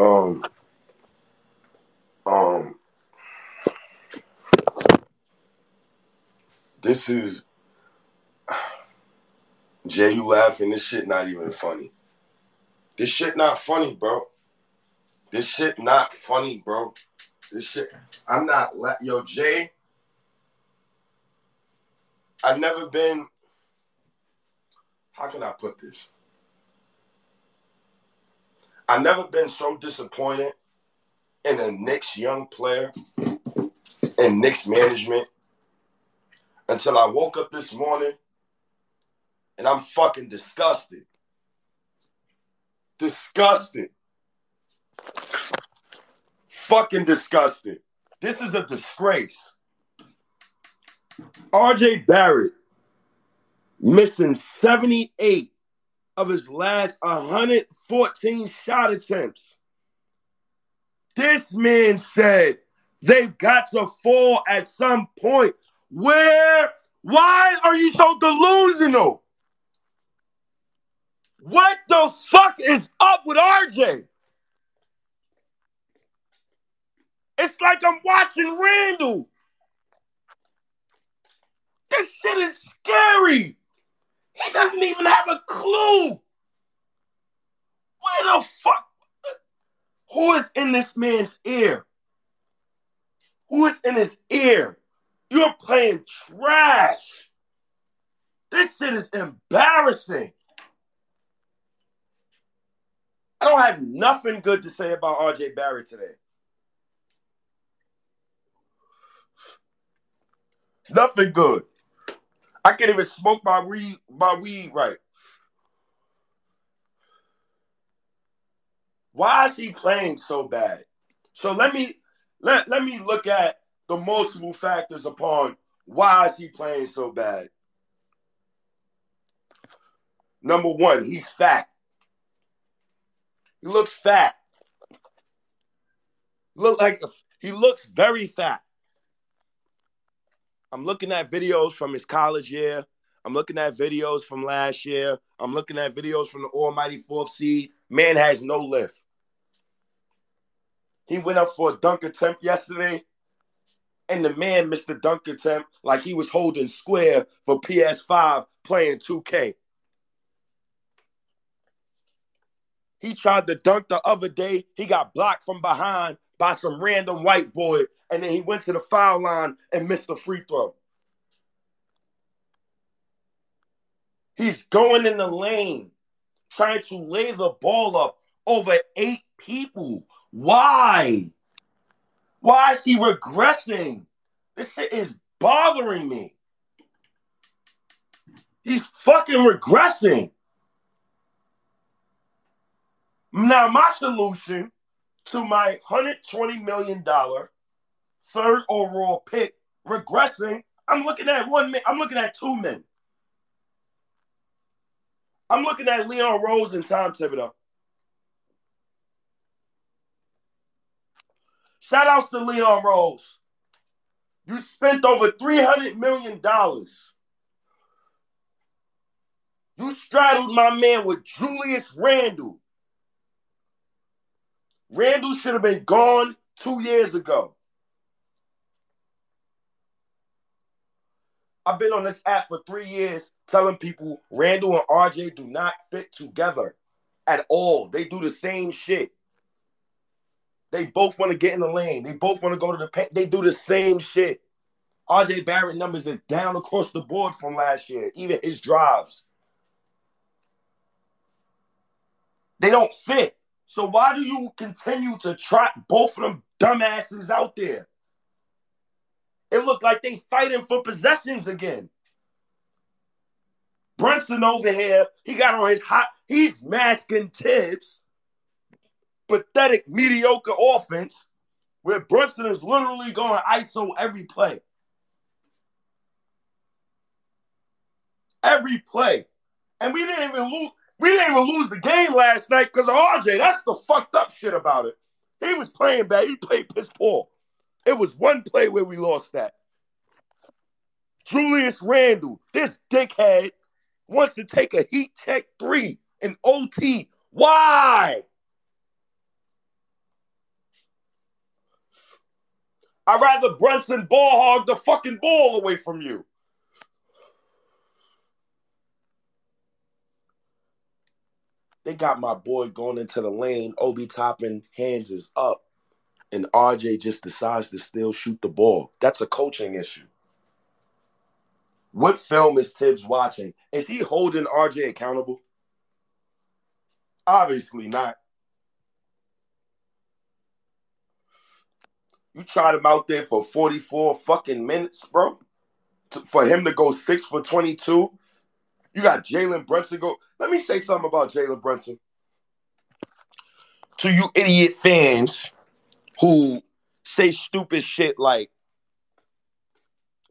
Um, um, this is Jay. You laughing? This shit not even funny. This shit not funny, bro. This shit not funny, bro. This shit. I'm not. La- Yo, Jay. I've never been. How can I put this? I've never been so disappointed in a Knicks young player and Knicks management until I woke up this morning and I'm fucking disgusted. Disgusted. Fucking disgusted. This is a disgrace. RJ Barrett missing 78 of his last 114 shot attempts. This man said they've got to fall at some point. Where? Why are you so delusional? What the fuck is up with RJ? It's like I'm watching Randle. This shit is scary. He doesn't even have a clue. Where the fuck? Who is in this man's ear? Who is in his ear? You're playing trash. This shit is embarrassing. I don't have nothing good to say about RJ Barrett today. Nothing good. I can't even smoke my weed, my weed right. Why is he playing so bad? So let me let, let me look at the multiple factors upon why is he playing so bad. Number one, he's fat. He looks fat. Look like he looks very fat. I'm looking at videos from his college year. I'm looking at videos from last year. I'm looking at videos from the almighty fourth seed. Man has no lift. He went up for a dunk attempt yesterday, and the man missed the dunk attempt like he was holding square for PS5 playing 2K. He tried to dunk the other day. He got blocked from behind by some random white boy, and then he went to the foul line and missed the free throw. He's going in the lane, trying to lay the ball up over eight people. Why? Why is he regressing? This shit is bothering me. He's fucking regressing. Now, my solution to my $120 million third overall pick regressing, I'm looking at one man, I'm looking at two men. I'm looking at Leon Rose and Tom Thibodeau. Shout outs to Leon Rose. You spent over $300 million. You straddled my man with Julius Randle. Randle should have been gone two years ago. I've been on this app for three years telling people Randle and RJ do not fit together at all. They do the same shit. They both want to get in the lane. They both want to go to the paint. They do the same shit. RJ Barrett numbers is down across the board from last year, even his drives. They don't fit. So why do you continue to trot both of them dumbasses out there? It looked like they fighting for possessions again. Brunson over here, he got on his hot, he's masking Thibs. Pathetic, mediocre offense where Brunson is literally going ISO every play. Every play. And we didn't even lose. We didn't even lose the game last night because of RJ. That's the fucked up shit about it. He was playing bad. He played piss poor. It was one play where we lost that. Julius Randle, this dickhead, wants to take a heat check three in OT. Why? I'd rather Brunson ball hog the fucking ball away from you. They got my boy going into the lane. Obi Toppin hands is up, and RJ just decides to still shoot the ball. That's a coaching issue. What film is Thibs watching? Is he holding RJ accountable? Obviously not. You tried him out there for 44 fucking minutes, bro. For him to go six for 22. You got Jalen Brunson go. Let me say something about Jalen Brunson. To you idiot fans who say stupid shit like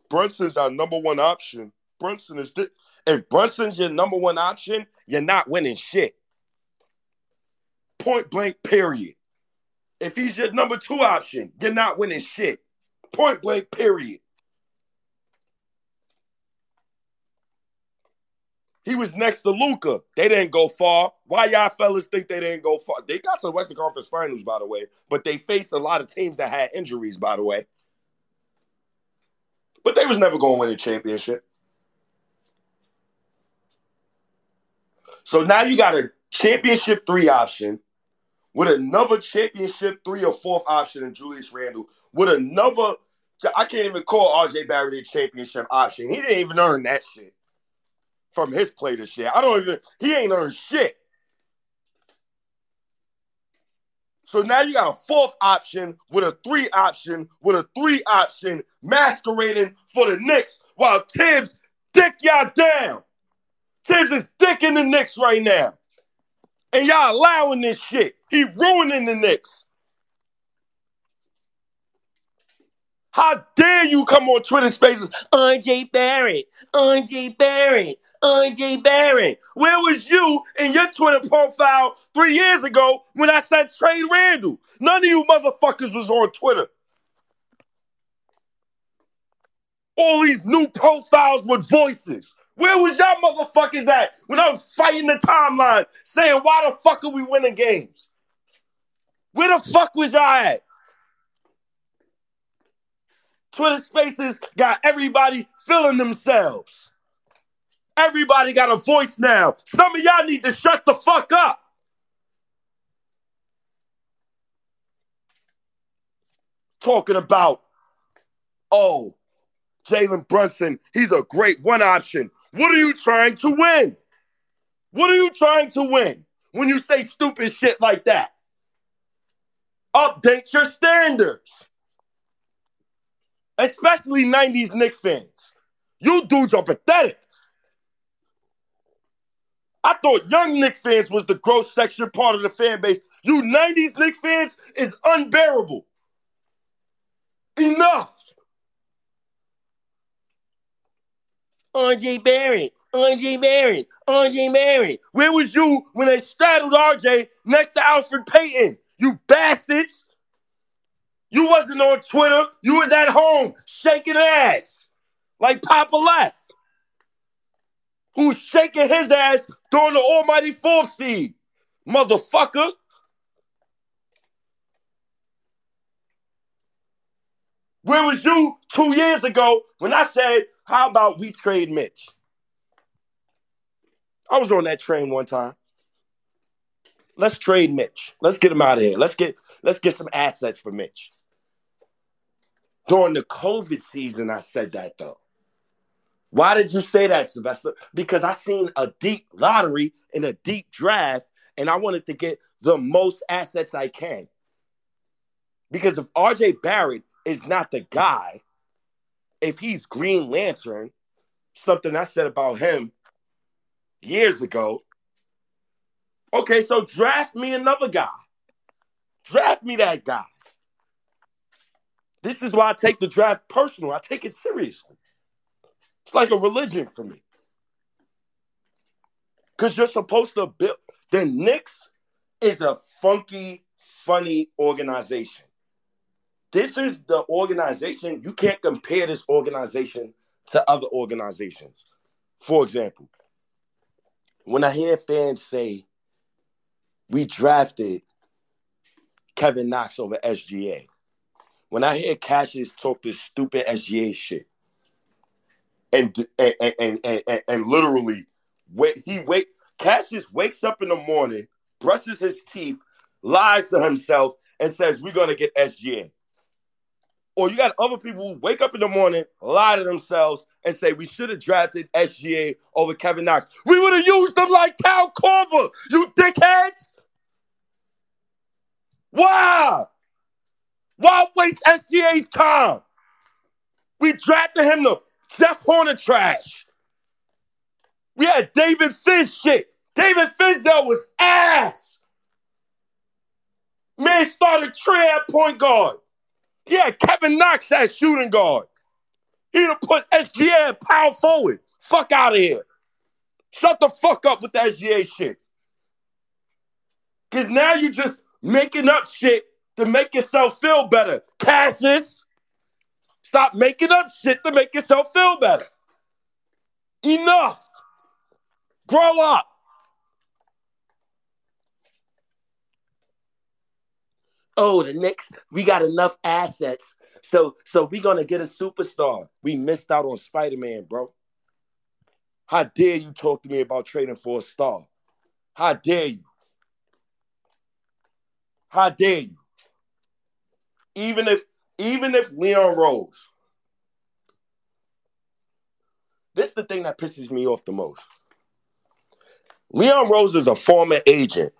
Brunson's our number one option. Brunson is. If Brunson's your number one option, you're not winning shit. Point blank, period. If he's your number two option, you're not winning shit. Point blank, period. He was next to Luka. They didn't go far. Why y'all fellas think they didn't go far? They got to the Western Conference Finals, by the way, but they faced a lot of teams that had injuries, by the way. But they was never going to win a championship. So now you got a championship three option with another championship three or fourth option in Julius Randle, with another, I can't even call RJ Barrett a championship option. He didn't even earn that shit from his play this year. I don't even, he ain't earned shit. So now you got a fourth option with a three option with a three option masquerading for the Knicks while Thibs dick y'all down. Thibs is dicking the Knicks right now. And y'all allowing this shit. He ruining the Knicks. How dare you come on Twitter Spaces? RJ Barrett, RJ Barrett, RJ Barrett. Where was you in your Twitter profile three years ago when I said trade Randle? None of you motherfuckers was on Twitter. All these new profiles with voices. Where was y'all motherfuckers at when I was fighting the timeline saying, why the fuck are we winning games? Where the fuck was y'all at? Twitter spaces got everybody feeling themselves. Everybody got a voice now. Some of y'all need to shut the fuck up. Talking about, oh, Jalen Brunson, he's a great one option. What are you trying to win? What are you trying to win when you say stupid shit like that? Update your standards. Especially 90s Knick fans. You dudes are pathetic. I thought young Knick fans was the growth section part of the fan base. You 90s Knick fans is unbearable. Enough. RJ Barrett, RJ Barrett, RJ Barrett. Where was you when they straddled RJ next to Elfrid Payton? You bastards. You wasn't on Twitter. You was at home shaking ass like Papa left. Who's shaking his ass during the almighty fourth seed? Motherfucker. Where was you two years ago when I said, how about we trade Mitch? I was on that train one time. Let's trade Mitch. Let's get him out of here. Let's get let's get some assets for Mitch. During the COVID season, I said that though. Why did you say that, Sylvester? Because I seen a deep lottery and a deep draft, and I wanted to get the most assets I can. Because if RJ Barrett is not the guy, if he's Green Lantern, something I said about him years ago, okay, so draft me another guy. Draft me that guy. This is why I take the draft personal. I take it seriously. It's like a religion for me. Because you're supposed to build. The Knicks is a funky, funny organization. This is the organization. You can't compare this organization to other organizations. For example, when I hear fans say, we drafted Kevin Knox over SGA, when I hear Cassius talk this stupid SGA shit, and and and and, and, and literally, wait, he wait. Cassius wakes up in the morning, brushes his teeth, lies to himself, and says, "We're gonna get SGA." Or you got other people who wake up in the morning, lie to themselves, and say we should have drafted SGA over Kevin Knox. We would have used them like Kyle Korver, you dickheads. Why? Why waste SGA's time? We drafted him to Jeff Hornacek trash. We had David Finch shit. David Fizdale was ass. Man started Trey at point guard. Yeah, Kevin Knox at shooting guard. He'd have put SGA at power forward. Fuck out of here. Shut the fuck up with the SGA shit. Cause now you're just making up shit to make yourself feel better. Cassius, stop making up shit to make yourself feel better. Enough. Grow up. Oh, the Knicks, we got enough assets. So so we gonna get a superstar. We missed out on Spider-Man, bro. How dare you talk to me about trading for a star? How dare you? How dare you? Even if even if Leon Rose, this is the thing that pisses me off the most. Leon Rose is a former agent.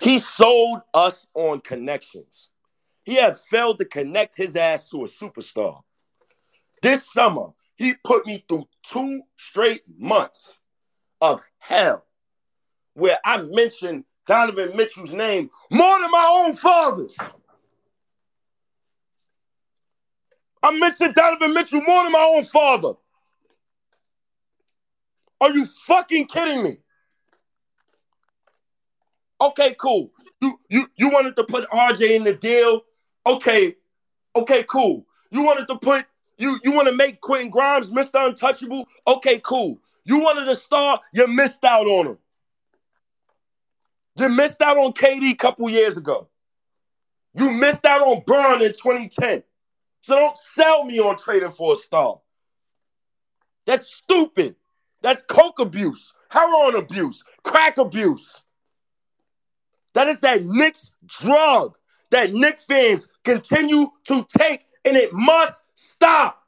He sold us on connections. He had failed to connect his ass to a superstar. This summer, he put me through two straight months of hell where I mentioned Donovan Mitchell's name more than my own father's. I mentioned Donovan Mitchell more than my own father. Are you fucking kidding me? Okay, cool. You you you wanted to put RJ in the deal. Okay, okay, cool. You wanted to put you you want to make Quentin Grimes Mr. Untouchable. Okay, cool. You wanted to star, you missed out on him. You missed out on KD a couple years ago. You missed out on Bron in 2010. So don't sell me on trading for a star. That's stupid. That's coke abuse, heroin abuse, crack abuse. That is that Knicks drug that Knicks fans continue to take, and it must stop.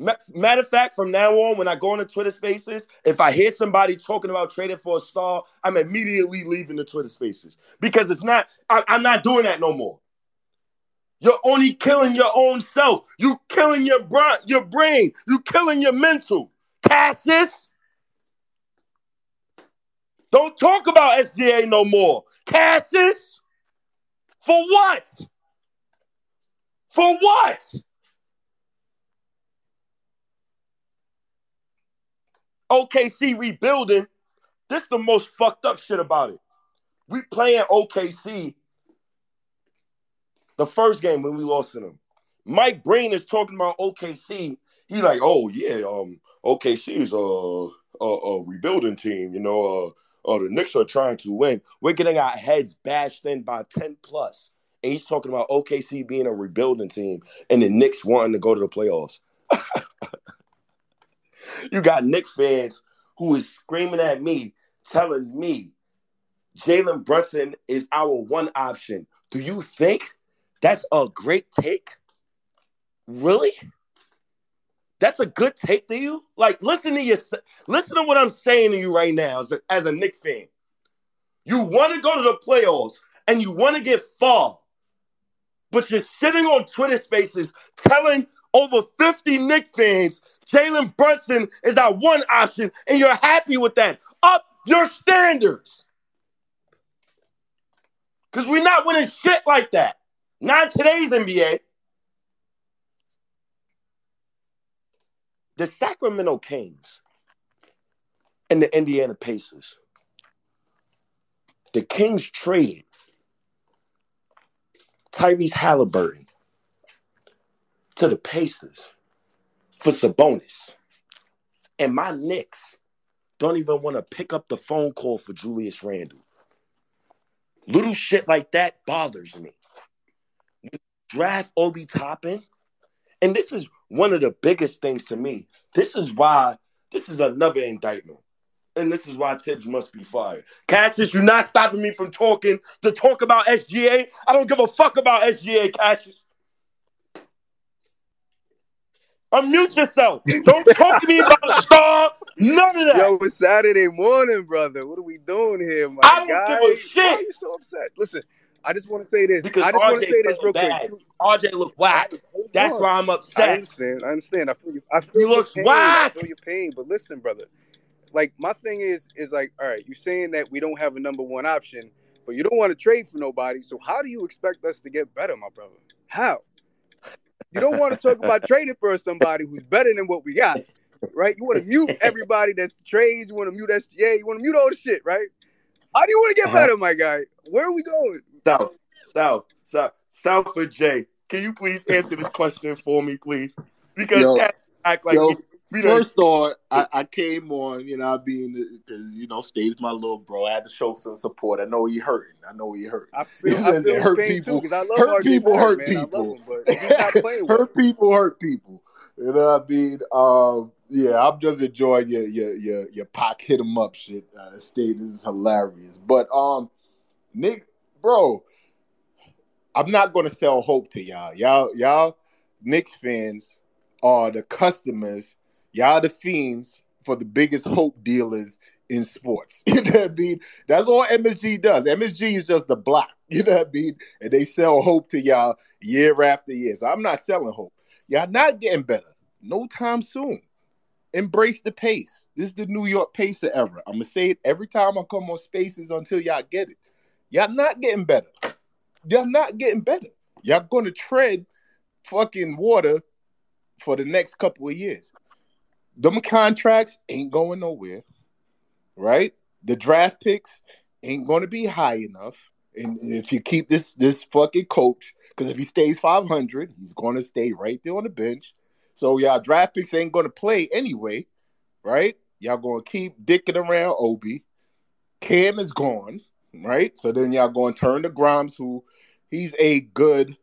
Matter of fact, from now on, when I go into Twitter spaces, if I hear somebody talking about trading for a star, I'm immediately leaving the Twitter spaces because it's not, I, am not doing that no more. You're only killing your own self. You killing your, bra- your brain. You killing your mental. Cassius, don't talk about SGA no more. Cassius? For what? For what? OKC rebuilding. This is the most fucked up shit about it. We playing OKC the first game when we lost to them. Mike Breen is talking about OKC. He like, oh yeah, um, OKC is a, a, a rebuilding team. You know, uh, oh, the Knicks are trying to win. We're getting our heads bashed in by 10. And he's talking about OKC being a rebuilding team and the Knicks wanting to go to the playoffs. you got Knicks fans who is screaming at me, telling me Jalen Brunson is our one option. Do you think that's a great take? Really? That's a good take to you. Like, listen to your, listen to what I'm saying to you right now as a, as a Knick fan. You want to go to the playoffs and you want to get far, but you're sitting on Twitter Spaces telling over 50 Knick fans Jalen Brunson is our one option, and you're happy with that. Up your standards. Because we're not winning shit like that. Not today's NBA. the Sacramento Kings and the Indiana Pacers. The Kings traded Tyrese Halliburton to the Pacers for Sabonis. And my Knicks don't even want to pick up the phone call for Julius Randle. Little shit like that bothers me. Draft Obi Toppin, and this is one of the biggest things to me. This is why this is another indictment. And this is why Thibs must be fired. Cassius, you're not stopping me from talking to talk about SGA. I don't give a fuck about SGA, Cassius. Unmute yourself. Don't talk to me about the star. None of that. Yo, it's Saturday morning, brother. What are we doing here, my I don't guy? give a shit. Why are you so upset? Listen, I just want to say this. Because I just want to RJ say this real playing quick. bad. RJ look whack. That's why I'm upset. I upset. understand. I understand. I feel you. I feel He your looks pain. whack. I feel your pain. But listen, brother. Like my thing is, is like, all right, you're saying that we don't have a number one option, but you don't want to trade for nobody. So how do you expect us to get better, my brother? How? You don't want to talk about trading for somebody who's better than what we got, right? You want to mute everybody that's trades. You want to mute SGA. You want to mute all the shit, right? How do you want to get Uh-huh. better, my guy? Where are we going? South, South, South, South for Jay. Can you please answer this question for me, please? Because Yo, act like yo, we, we done First off, I, I came on, you know, I being because you know, Stave's my little bro. I had to show some support. I know he hurting. I know he hurting. I feel, I feel hurt pain people- too because I love hurt RJ people hurt man. I love people. him, but not playing well. hurt people hurt people. You know what I mean? Um, yeah, I'm just enjoying your your your your Pac hit 'em up shit. Uh, Steve, is hilarious. But um, Nick, bro, I'm not gonna sell hope to y'all. Y'all, y'all, Knicks fans are the customers. Y'all the fiends for the biggest hope dealers in sports. You know what I mean? That's all MSG does. MSG is just the block. You know what I mean? And they sell hope to y'all year after year. So I'm not selling hope. Y'all not getting better. No time soon. Embrace the pace. This is the New York Pacer era. I'm gonna say it every time I come on spaces until y'all get it. Y'all not getting better. Y'all not getting better. Y'all gonna tread fucking water for the next couple of years. Them contracts ain't going nowhere, right? The draft picks ain't going to be high enough. And if you keep this this fucking coach, because if he stays 500, he's going to stay right there on the bench. So y'all draft picks ain't going to play anyway, right? Y'all going to keep dicking around Obi. Cam is gone, right? So then y'all going to turn to Grimes, who he's a good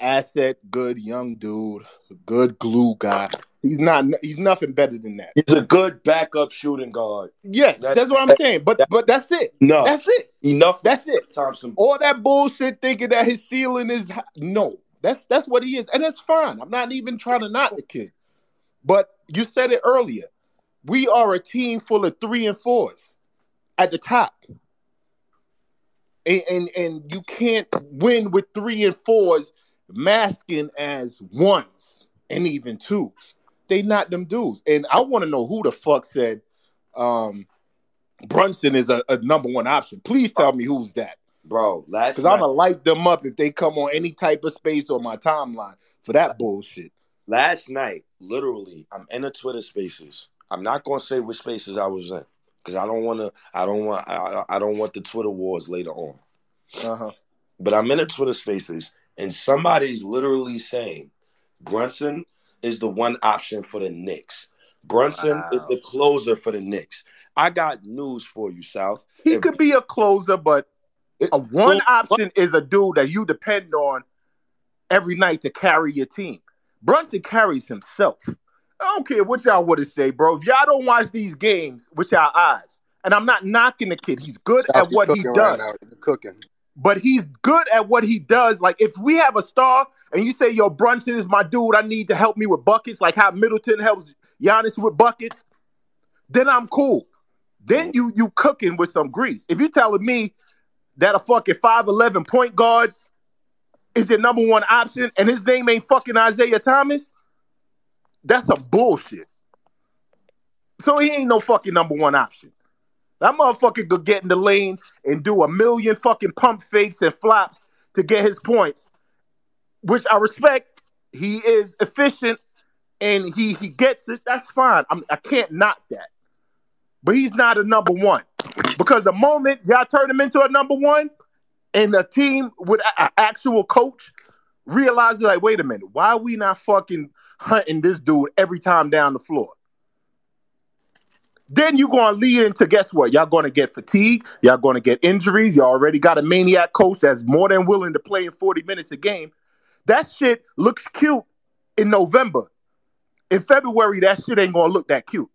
asset, good young dude, good glue guy. He's not. He's nothing better than that. He's a good backup shooting guard. Yes, That's- that's, what I'm saying. But but that's it. No, That's it. enough. That's it. Thompson. All that bullshit thinking that his ceiling is no. That's that's what he is, and that's fine. I'm not even trying to knock the kid. But you said it earlier. We are a team full of three and fours at the top. And, and and you can't win with three and fours masking as ones and even twos. They not them dudes. And I want to know who the fuck said um Brunson is a, a number one option. Please tell me who's that. Bro, last Because I'm gonna light them up if they come on any type of space on my timeline for that bullshit. last night, literally, I'm in the Twitter spaces. I'm not gonna say which spaces I was in. Because I don't wanna I don't want I, I don't want the Twitter wars later on. Uh-huh. But I'm in the Twitter spaces and somebody's literally saying Brunson is the one option for the Knicks. Brunson Wow. is the closer for the Knicks. I got news for you, South. He If- could be a closer, but a one Well, option is a dude that you depend on every night to carry your team. Brunson carries himself. I don't care what y'all want to say, bro. If y'all don't watch these games with y'all eyes, and I'm not knocking the kid, he's good at South, you what he does. right now. Cooking. but he's good at what he does. Like if we have a star and you say, "Yo, Brunson is my dude. I need to help me with buckets," like how Middleton helps Giannis with buckets, then I'm cool. Then you you cooking with some grease. If you telling me that a fucking five eleven point guard is your number one option and his name ain't fucking Isaiah Thomas, that's a bullshit. So he ain't no fucking number one option. That motherfucker could get in the lane and do a million fucking pump fakes and flops to get his points, which I respect. He is efficient and he he gets it. That's fine. I'm, I can't knock that. But he's not a number one because the moment y'all turn him into a number one, and the team with an actual coach realizes like, wait a minute, why are we not fucking hunting this dude every time down the floor? then you're to lead into guess what? Y'all to get fatigue. Y'all to get injuries. You all already got a maniac coach that's more than willing to play in 40 minutes a game. That shit looks cute in November. In February, that shit ain't to look that cute.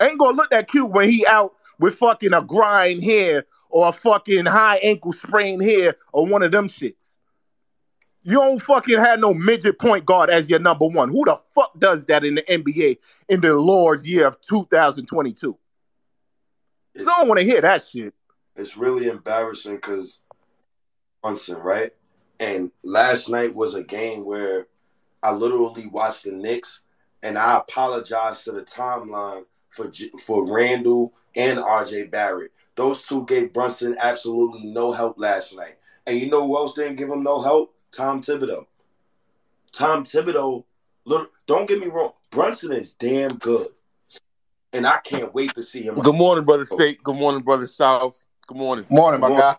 Ain't to look that cute when he out with fucking a grind here or a fucking high ankle sprain here or one of them shits. You don't fucking have no midget point guard as your number one. Who the fuck does that in the NBA in the Lord's year of 2022? So I don't want to hear that shit. It's really embarrassing because Brunson, right? And last night was a game where I literally watched the Knicks, and I apologize to the timeline for for Randle and RJ Barrett. Those two gave Brunson absolutely no help last night. And you know who else didn't give him no help? Tom Thibodeau. Tom Thibodeau, look, don't get me wrong, Brunson is damn good. And I can't wait to see him. Good morning, brother oh. State. Good morning, brother South. Good morning. Morning, my Morning. guy.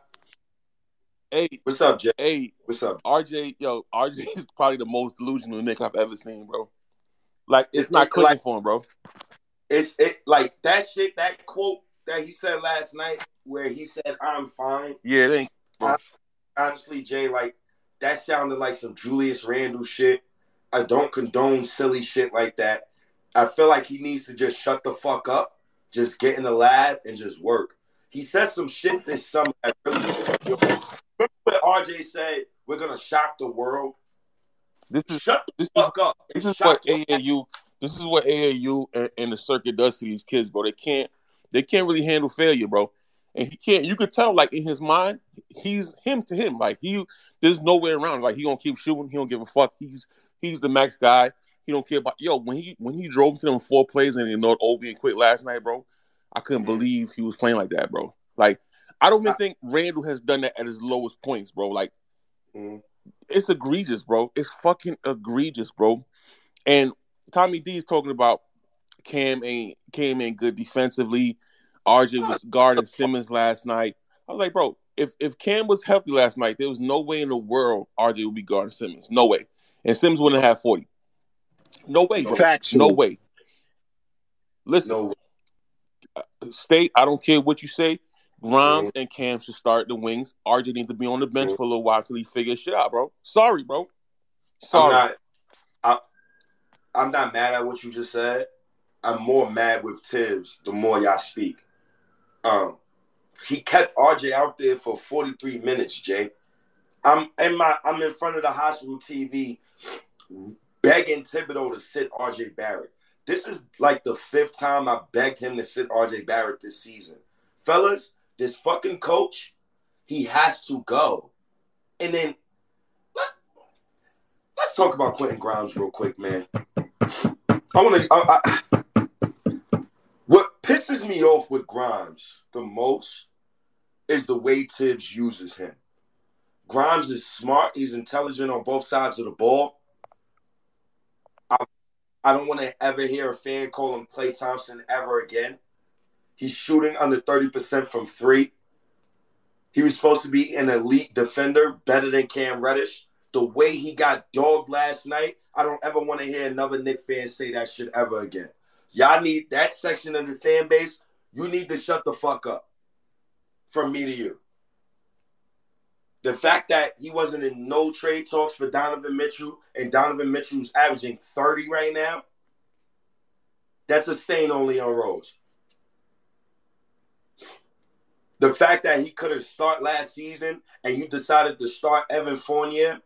Hey, What's up, Jay? hey, What's up? RJ, yo, RJ is probably the most delusional Knick I've ever seen, bro. Like it's It- not clicking like- for him, bro. It's it like that shit, that quote that he said last night where he said, I'm fine. Yeah, it ain't. honestly, Jay, like that sounded like some Julius Randle shit. I don't condone silly shit like that. I feel like he needs to just shut the fuck up, just get in the lab and just work. He said some shit this summer that really remember what RJ said, we're gonna shock the world. This is Shut the this is fuck up. this is what AAU this is what AAU and, and the circuit does to these kids, bro. They can't they can't really handle failure, bro. And he can't. You could tell, like in his mind, he's him to him. Like he, there's no way around. Like he gonna keep shooting. He don't give a fuck. He's he's the max guy. He don't care about yo. When he when he drove to them four plays and ignored Obi and quit last night, bro. I couldn't Mhm. believe he was playing like that, bro. Like I don't even think Randle has done that at his lowest points, bro. Like Mhm. it's egregious, bro. It's fucking egregious, bro. And Tommy D is talking about Cam ain't Cam ain't good defensively. RJ was guarding Simmons last night. I was like, bro, if if Cam was healthy last night, there was no way in the world RJ would be guarding Simmons. No way. And Simmons wouldn't have 40. No way, bro. Factual. No way. Listen, No, State, I don't care what you say. Grimes and Cam should start the wings. RJ needs to be on the bench for a little while till he figures shit out, bro. Sorry, bro. I'm Sorry. not. I, I'm not mad at what you just said. I'm more mad with Thibs the more y'all speak. Um, he kept RJ out there for 43 minutes. Jay, I'm in my. I'm in front of the hospital TV, begging Thibodeau to sit RJ Barrett. This is like the fifth time I begged him to sit RJ Barrett this season, fellas. This fucking coach, he has to go. And then let, let's talk about Quentin Grimes real quick, man. I want to. What pisses me off with Grimes the most is the way Thibs uses him. Grimes is smart. He's intelligent on both sides of the ball. I, I don't want to ever hear a fan call him Klay Thompson ever again. He's shooting under 30% from three. He was supposed to be an elite defender, better than Cam Reddish. The way he got dogged last night, I don't ever want to hear another Knick fan say that shit ever again. Y'all need that section of the fan base. You need to shut the fuck up. From me to you. The fact that he wasn't in no trade talks for Donovan Mitchell and Donovan Mitchell's averaging 30 right now, that's a stain only on Rose. The fact that he couldn't start last season and you decided to start Evan Fournier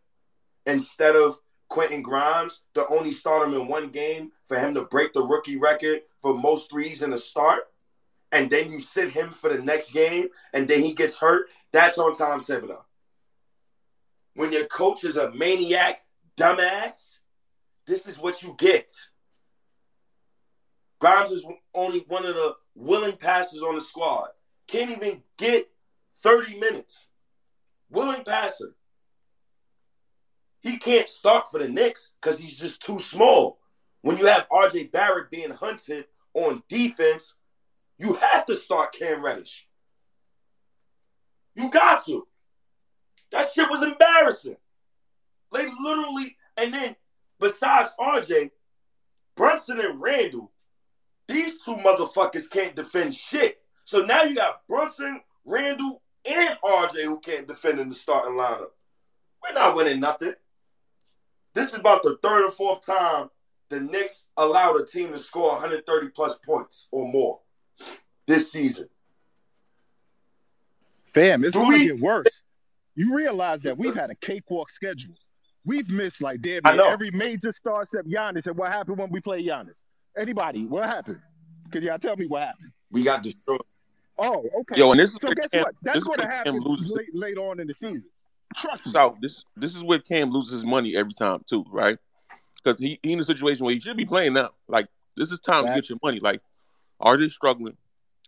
instead of Quentin Grimes to only start him in one game for him to break the rookie record for most threes in a start, and then you sit him for the next game and then he gets hurt, that's on Tom Thibodeau. When your coach is a maniac, dumbass, this is what you get. Grimes is only one of the willing passers on the squad. Can't even get 30 minutes. Willing passer. He can't start for the Knicks because he's just too small. When you have RJ Barrett being hunted on defense, you have to start Cam Reddish. You got to. That shit was embarrassing. They literally, and then besides RJ, Brunson and Randle, these these two motherfuckers can't defend shit. So now you got Brunson, Randle, and RJ who can't defend in the starting lineup. We're not winning nothing. This is about the third or fourth time the Knicks allowed a team to score 130 plus points or more this season. Fam, it's Do gonna get worse. You realize that we've had a cakewalk schedule. We've missed like damn I near know. every major star except Giannis. And what happened when we played Giannis? Anybody? What happened? Can y'all tell me what happened? We got destroyed. Oh, okay. Yo, and this is so guess Cam, what? That's this is going to happen Cam loses. late, on in the season. Trust me. South. This this is where Cam loses his money every time too, right? Because he, he in a situation where he should be playing now. Like this is time to get your money. Like RJ's struggling.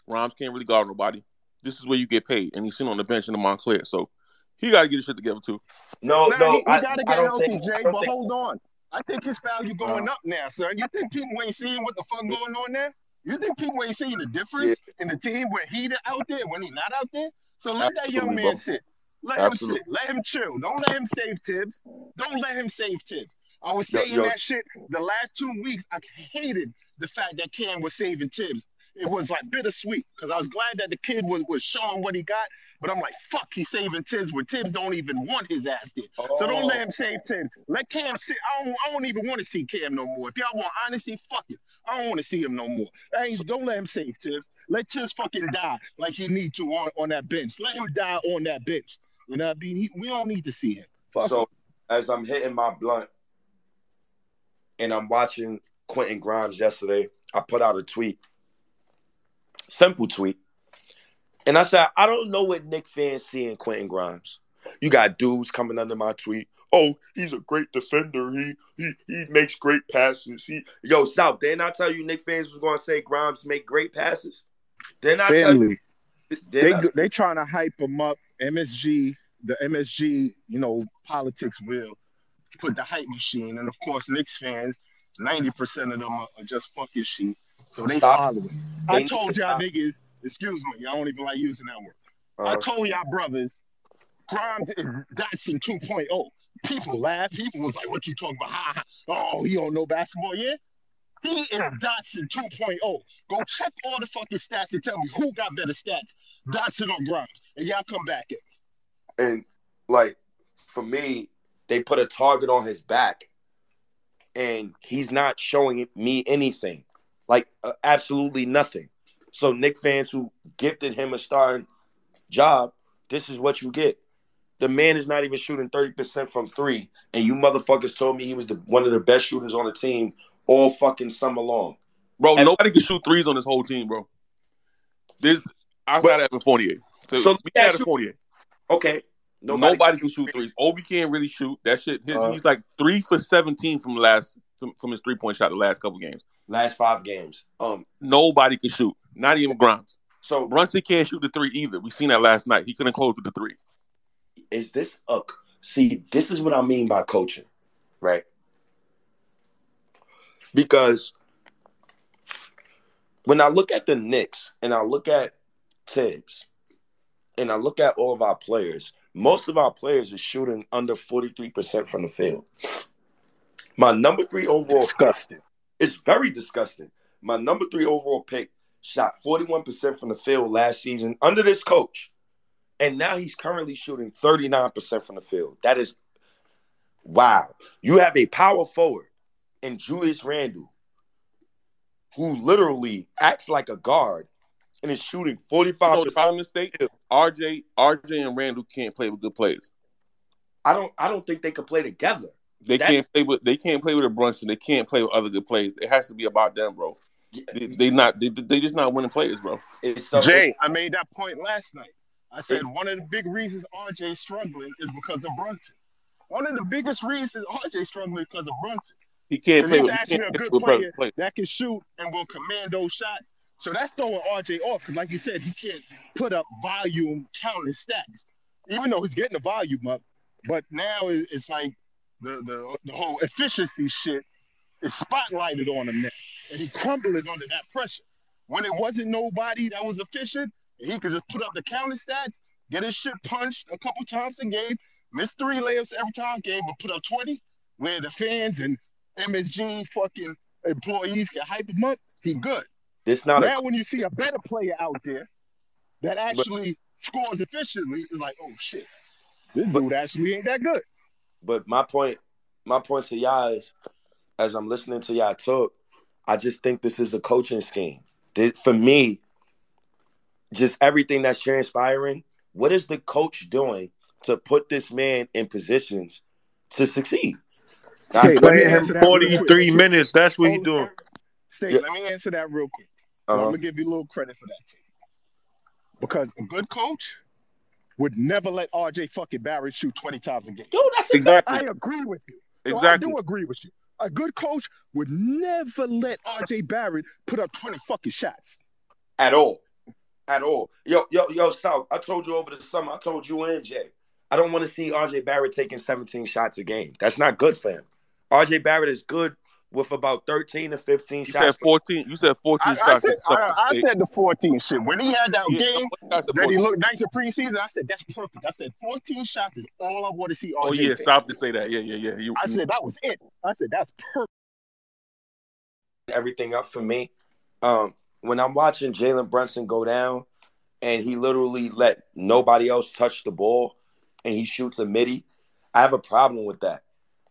Grimes can't really guard nobody. This is where you get paid, and he's sitting on the bench in the Montclair. So he got to get his shit together too. No, Nah, no, he, he got to get don't healthy, think. Jay. But think hold on. I think his value going Uh. up now, son. You think people ain't seeing what the fuck going on there? You think people ain't seeing the difference in the team when he out there, when he not out there? So let that young man bro. sit. Let Absolutely. him sit. Let him chill. Don't let him save Thibs. Don't let him save Thibs. I was saying yo- that shit the last two weeks. I hated the fact that Cam was saving Thibs. It was like bittersweet because I was glad that the kid was, was showing what he got. But I'm like, fuck, he's saving Thibs when Thibs don't even want his ass there. So don't let oh. him save Thibs. Let Cam sit. I don't, I don't even want to see Cam no more. If y'all want honesty, fuck it. I don't want to see him no more. Ain't, don't let him save Thibs. Let Thibs fucking die like he need to on, on that bench. Let him die on that bench. You know what I mean? He, we don't need to see him. Fuck So as I'm hitting my blunt and I'm watching Quentin Grimes yesterday, I put out a tweet. Simple tweet. And I said, I don't know what Knick fans see in Quentin Grimes. You got dudes coming under my tweet. Oh, he's a great defender. He he he makes great passes. He yo, South, didn't I tell you Knick fans was gonna say Grimes make great passes? Didn't I tell you? They I- they trying to hype him up. MSG, the MSG, you know, politics will put the hype machine, and of course, Knicks fans, ninety percent of them are, are just fucking sheep, so they Stop. follow it. I They- told y'all stop. niggas, excuse me, I don't even like using that word. I Uh, told y'all brothers, Grimes is Dotson 2.0. People laugh. People was like, "What you talking about? Ha, ha. Oh, he don't know basketball yet." He is Dotson 2.0. Go check all the fucking stats and tell me who got better stats, Dotson or Grimes, and y'all come back at me. and like for me, they put a target on his back, and he's not showing me anything, like uh, absolutely nothing. So Knick fans who gifted him a starting job, this is what you get. The man is not even shooting thirty percent from three, and you motherfuckers told me he was the one of the best shooters on the team all fucking summer long. Bro, And- nobody can shoot threes on this whole team, bro. This outside of Evan Fournier. So, So we had ask a you- Fournier. Okay, Nobody, can shoot threes. Obi can't really shoot. That shit. His, Uh, he's like three for seventeen from the last from, from his three point shot the last couple games. Last five games. Um, Nobody can shoot. Not even Grimes. so Brunson can't shoot the three either. We seen that last night. He couldn't close with the three. Is this a see this is what i mean by coaching right because when i look at the Knicks and i look at thibs and i look at all of our players most of our players are shooting under 43% from the field my number three overall Disgusting. it's very disgusting. My number three overall pick shot 41% from the field last season under this coach. And now he's currently shooting 39% from the field. That is wow. You have a power forward in Julius Randle who literally acts like a guard and is shooting 45%. You know the problem in state? RJ, RJ and Randle can't play with good players. I don't I don't think they could play together. They That- can't play with they can't play with a Brunson. They can't play with other good players. It has to be about them, bro. They, they not they, they just not winning players, bro. It's so, Jay, I made that point last night. I said one of the big reasons RJ struggling is because of Brunson. One of the biggest reasons RJ struggling is because of Brunson. He can't And play he's with, actually can't a good player. players. that can shoot and will command those shots. So that's throwing RJ off because, like you said, he can't put up volume counting stats, even though he's getting the volume up. But now it's like the the, the whole efficiency shit is spotlighted on him now, and he crumbling under that pressure. When it wasn't nobody that was efficient, he could just put up the counting stats, get his shit punched a couple times a game, miss three layups every time game, but put up twenty, where the fans and MSG fucking employees can hype him up, he good. This not now, a when you see a better player out there that actually scores efficiently, it's like, oh shit, this But- dude actually ain't that good. but my point my point to y'all is as I'm listening to y'all talk, I just think this is a coaching scheme. This, for me, just everything that's transpiring, what is the coach doing to put this man in positions to succeed? State, let me Playing him answer that 43 minutes. That's what he's doing. State, Yeah. let me answer that real quick. I'm Uh-huh. gonna give you a little credit for that too. Because a good coach would never let RJ fucking Barrett shoot 20 times a game. Yo, that's a Exactly. I agree with you. So Exactly. I do agree with you. A good coach would never let RJ Barrett put up 20 fucking shots. at all. At all. Yo, yo, yo, South, I told you over the summer, I told you and Jay, I don't want to see RJ Barrett taking 17 shots a game. That's not good for him. RJ Barrett is good with about 13 to 15 You shots. said 14. You said 14 I, I shots. said I. I said the 14 shit. When he had that Yeah, game I said that he looked nice in preseason, I said that's perfect. I said 14 shots is all I want to see RJ Oh yeah, take. stop to say that. Yeah, yeah, yeah. You, I said that was it. I said that's perfect. everything up for me. Um, when I'm watching Jalen Brunson go down and he literally let nobody else touch the ball and he shoots a midi, I have a problem with that.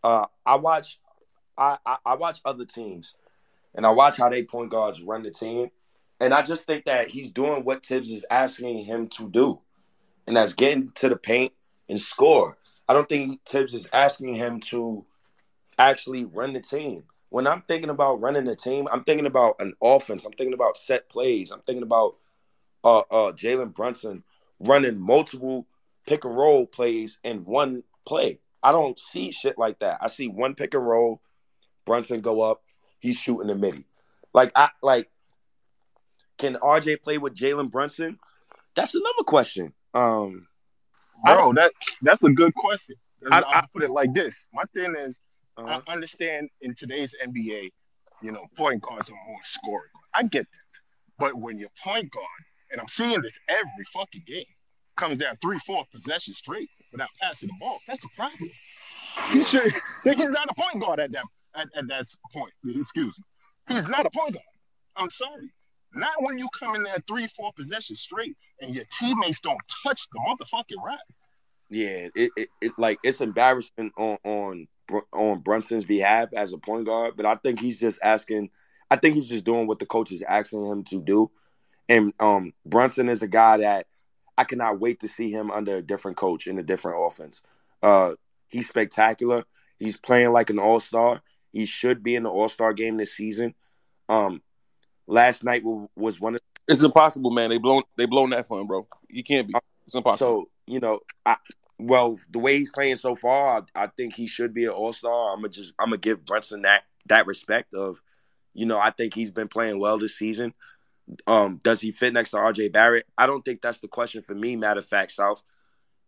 Uh, I watch I, I, I watch other teams and I watch how they point guards run the team. And I just think that he's doing what Thibs is asking him to do. And that's getting to the paint and score. I don't think Thibs is asking him to actually run the team. When I'm thinking about running a team, I'm thinking about an offense. I'm thinking about set plays. I'm thinking about uh, uh, Jalen Brunson running multiple pick and roll plays in one play. I don't see shit like that. I see one pick and roll, Brunson go up, he's shooting the midi. Like I like, can RJ play with Jalen Brunson? That's another question. Um, Bro, that that's a good question. I- I'll I- put it like this. My thing is uh, I understand in today's NBA, you know, point guards are more scoring. I get that. But when your point guard, and I'm seeing this every fucking game, comes down three, four possessions straight without passing the ball, that's a problem. He should he's not a point guard at that at, at that point. Excuse me. He's not a point guard. I'm sorry. Not when you come in there three, four possessions straight and your teammates don't touch the motherfucking rack. Yeah, it, it, it like it's embarrassing on on on Brunson's behalf as a point guard, but I think he's just asking. I think he's just doing what the coach is asking him to do, and um, Brunson is a guy that I cannot wait to see him under a different coach in a different offense. Uh, he's spectacular. He's playing like an all star. He should be in the All Star game this season. Um, last night was one of it's impossible, man. They blown they blown that for him, bro. He can't be. It's impossible. So you know, I well the way he's playing so far, I, I think he should be an all star. I'm gonna just I'm gonna give Brunson that that respect of, you know, I think he's been playing well this season. Um, does he fit next to RJ Barrett? I don't think that's the question for me. Matter of fact, South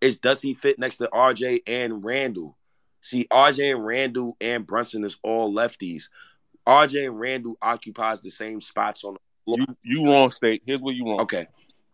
is does he fit next to RJ and Randle? See, RJ and Randle and Brunson is all lefties. RJ and Randle occupies the same spots on. The floor. You you wrong, state. Here's what you wrong. Okay,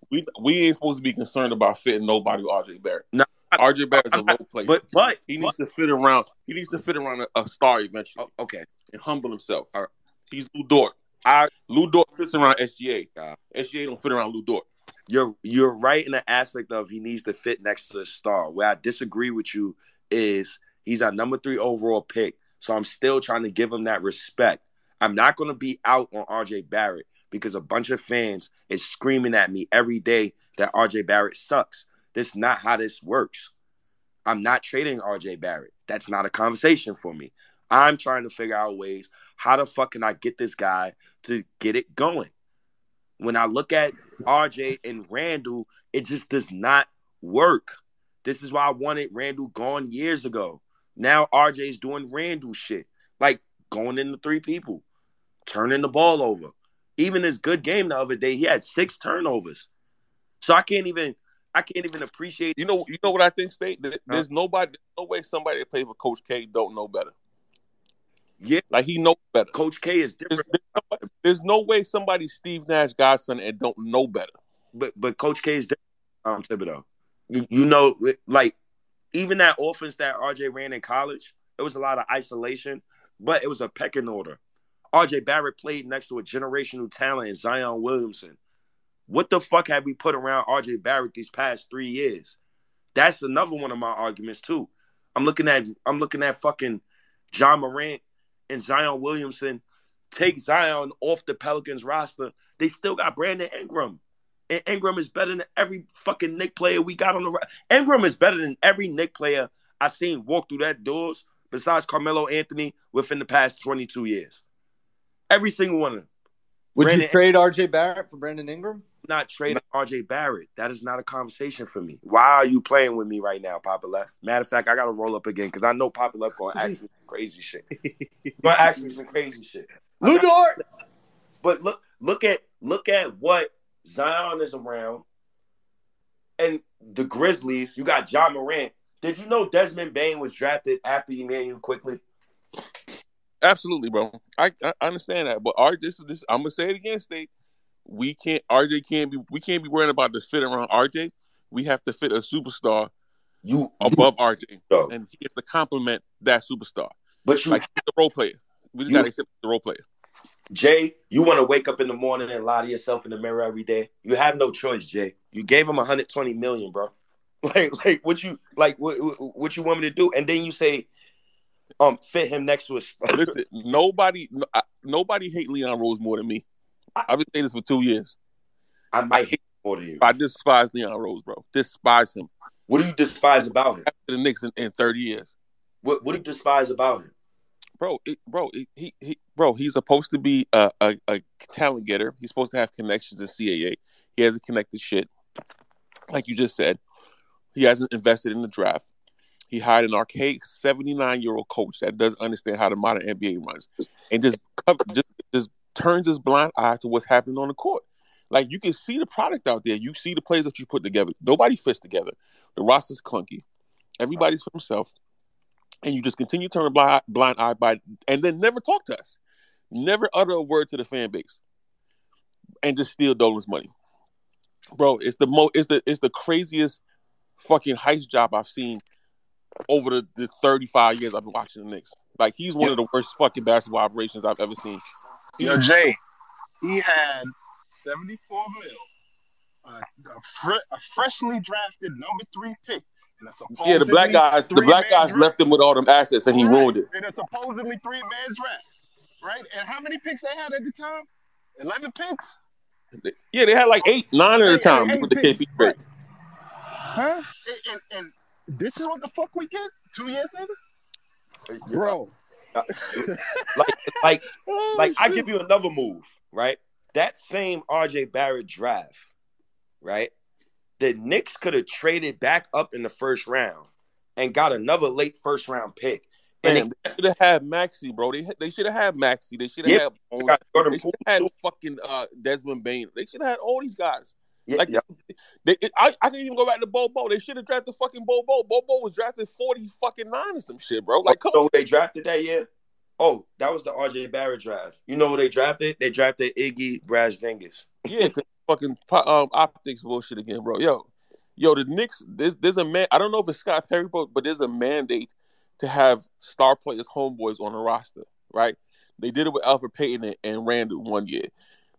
We we ain't supposed to be concerned about fitting nobody with RJ Barrett. No, RJ Barrett's a low player. but but he needs to fit around. He needs to fit around a, a star eventually oh, okay. and humble himself. Right. He's Lu Dort. I Lu Dort fits around SGA. SGA don't fit around Lu Dort. you're you're right in the aspect of he needs to fit next to the star. Where I disagree with you is he's our number three overall pick. So I'm still trying to give him that respect. I'm not going to be out on RJ Barrett because a bunch of fans is screaming at me every day that RJ Barrett sucks. That's not how this works. I'm not trading RJ Barrett. That's not a conversation for me. I'm trying to figure out ways how the fuck can I get this guy to get it going. When I look at RJ and Randle, it just does not work. This is why I wanted Randle gone years ago. Now RJ's doing Randle shit, like going into three people, turning the ball over. Even his good game the other day, he had six turnovers. So I can't even, I can't even appreciate. You know, you know what I think, State? There- There's nobody, no way somebody that plays for Coach K don't know better. Yeah, Like he knows better. Coach K is There's, different, there's nobody- there's no way somebody Steve Nash godson and don't know better. but but Coach K is different. Um, Thibodeau, you, you know, like even that offense that RJ ran in college, it was a lot of isolation, but it was a pecking order. RJ Barrett played next to a generational talent in Zion Williamson. What the fuck have we put around RJ Barrett these past three years? That's another one of my arguments too. I'm looking at I'm looking at fucking John Morant and Zion Williamson. Take Zion off the Pelicans roster. They still got Brandon Ingram. And Ingram is better than every fucking Knick player we got on the Ingram is better than every Knick player I seen walk through that doors besides Carmelo Anthony within the past 22 years. Every single one of them. Would Brandon- you trade RJ Barrett for Brandon Ingram? Not trading RJ Barrett. That is not a conversation for me. Why are you playing with me right now, Papa Left? Matter of fact, I gotta roll up again because I know Papa Left gonna ask me some crazy shit. Gonna ask me some crazy shit. Lu Dort. But look, look at look at what Zion is around, and the Grizzlies. You got John Morant. Did you know Desmond Bane was drafted after Immanuel Quickley? Absolutely, bro. I, I understand that, but RJ, this, this I'm gonna say it again, State. We can't. RJ can't be. We can't be worrying about the fit around RJ. We have to fit a superstar You above RJ, Yo, and he has to complement that superstar. but you Like the role player. We just You- gotta accept the role player. Jay, you want to wake up in the morning and lie to yourself in the mirror every day? You have no choice, Jay. You gave him 120 million, bro. Like, like what you like? What, what- what you want me to do? And then you say, um, fit him next to a. Listen, nobody, no, I- nobody hate Leon Rose more than me. I've been saying this for two years. I might hate more than you. I despise Leon Rose, bro. Despise him. What do you despise about him? After the Knicks in, in 30 years. What What do you despise about him? bro, it, bro, it, he, he, bro, he's supposed to be a, a, a talent getter. He's supposed to have connections in CAA. He hasn't connected shit, like you just said. He hasn't invested in the draft. He hired an archaic seventy nine year old coach that doesn't understand how the modern NBA runs, and just cover, just turns his blind eye to what's happening on the court. Like you can see the product out there. You see the players that you put together. Nobody fits together. The roster's clunky. Everybody's for himself and you just continue to turn a blind, blind eye by and then never talk to us never utter a word to the fan base and just steal dolan's money bro it's the most it's the it's the craziest fucking heist job i've seen over the, the 35 years i've been watching the Knicks. like he's one of the worst fucking basketball operations i've ever seen Yo, Jay, he had 74 mil, a, a, fre- a freshly drafted number three pick, and a yeah the black guys the black guys draft. left him with all them assets and he Right. ruined it In a supposedly three man draft, right? And how many picks they had at the time? 11 picks? yeah they had like eight nine at a Eight- time eight with the picks, kp trade Huh? And, and, and this is what the fuck we get two years later? Bro. Like, like, Oh, like I give you another move, right? That same RJ Barrett draft, right? The Knicks could have traded back up in the first round and got another late first round pick. And Damn, they should have had Maxey, bro. They they should have had Maxey. They should have Yep. had they Bones. They should have had fucking uh, Desmond Bane. They should have had all these guys. Yeah, Like yeah. they, it, I, I can even go back to Bobo. They should have drafted fucking Bobo. Bobo was drafted forty fucking nine or some shit, bro. Like, come you know on. they drafted that year? Oh, that was the RJ Barrett draft. You know who they drafted? They drafted Iggy Brazdeikis. Yeah, fucking um optics bullshit again, bro. Yo, yo, the Knicks. There's there's a man. I don't know if it's Scott Perry, but, but there's a mandate to have star players, homeboys on the roster, right? They did it with Elfrid Payton and, and Randle one year.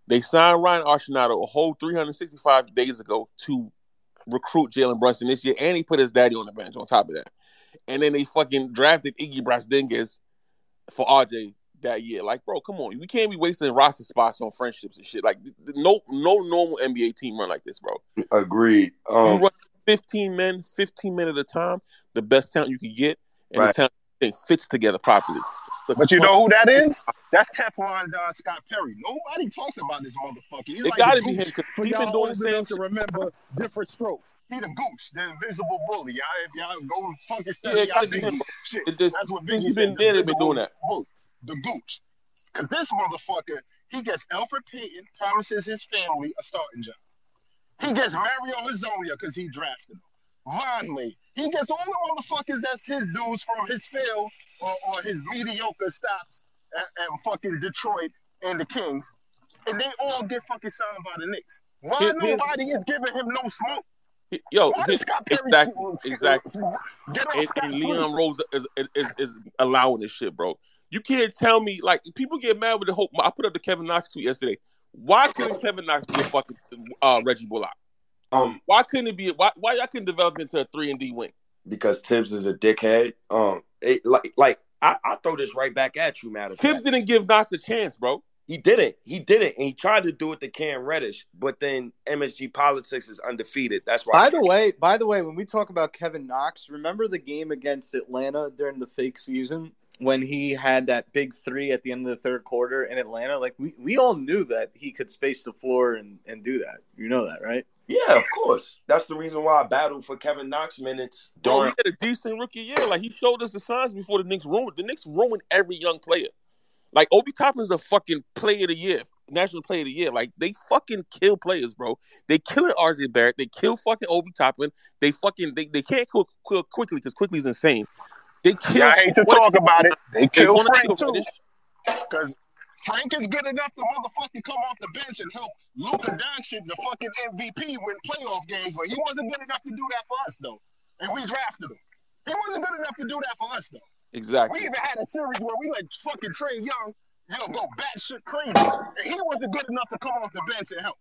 They signed Ryan Arcidiacono a whole 365 days ago to recruit Jalen Brunson this year, and he put his daddy on the bench on top of that. And then they fucking drafted Iggy Brazdeikis for RJ that year. Like, bro, come on, we can't be wasting roster spots on friendships and shit. Like, no, no normal NBA team run like this, bro. Agreed. You Um, run 15 men, 15 men at a time, the best talent you can get, and Right. the talent thing fits together properly. But you know who that is? That's Teflon Don Scott Perry. Nobody talks about this motherfucker. He's it like got to be him because he's been doing the same to remember different strokes. He the gooch, the invisible bully. Y'all, if y'all go fucking Yeah, it gotta be him, shit. It just That's what Biggie he's been there, they've been doing that. bully, the gooch. Cause this motherfucker, he gets Elfrid Payton, promises his family a starting job. He gets Mario Hezonja because he drafted him. Vonleh, he gets all the motherfuckers that's his dudes from his field or, or his mediocre stops at, at fucking Detroit and the Kings, and they all get fucking signed by the Knicks. Why here's- nobody is giving him no smoke? Yo, Why does Scott Perry exactly, exactly. And, and Leon Rose is, is, is, is allowing this shit, bro. You can't tell me like people get mad with the whole. I put up the Kevin Knox tweet yesterday. Why couldn't Kevin Knox be a fucking uh, Reggie Bullock? Um, Why couldn't it be? Why why y'all couldn't develop into a three and D wing? because Thibs is a dickhead. Um, it, like like I, I throw this right back at you, matter of Thibs didn't give Knox a chance, bro. He didn't. He didn't, and he tried to do it to Cam Reddish, but then MSG politics is undefeated. That's why. By the way, by the way, when we talk about Kevin Knox, remember the game against Atlanta during the fake season when he had that big three at the end of the third quarter in Atlanta? Like we, we all knew that he could space the floor and, and do that. You know that, right? Yeah, of course. That's the reason why I battled for Kevin Knox minutes oh, Bro, during. he had a decent rookie year. Like he showed us the signs before the Knicks ruined. The Knicks ruined every young player. Like Obi Toppin's a fucking player of the year, national player of the year. Like they fucking kill players, bro. They killing RJ Barrett. They kill fucking Obi Toppin. They fucking they, they can't kill, kill Quickley because Quickley's insane. They kill. Yeah, I hate to talk about it. They kill wanna Frank too, because Frank is good enough to motherfucking come off the bench and help Luka Doncic, the fucking MVP, win playoff games. But he wasn't good enough to do that for us, though. And we drafted him. He wasn't good enough to do that for us, though. Exactly. We even had a series where we let fucking Trae Young, you know, go batshit crazy, and he wasn't good enough to come off the bench and help.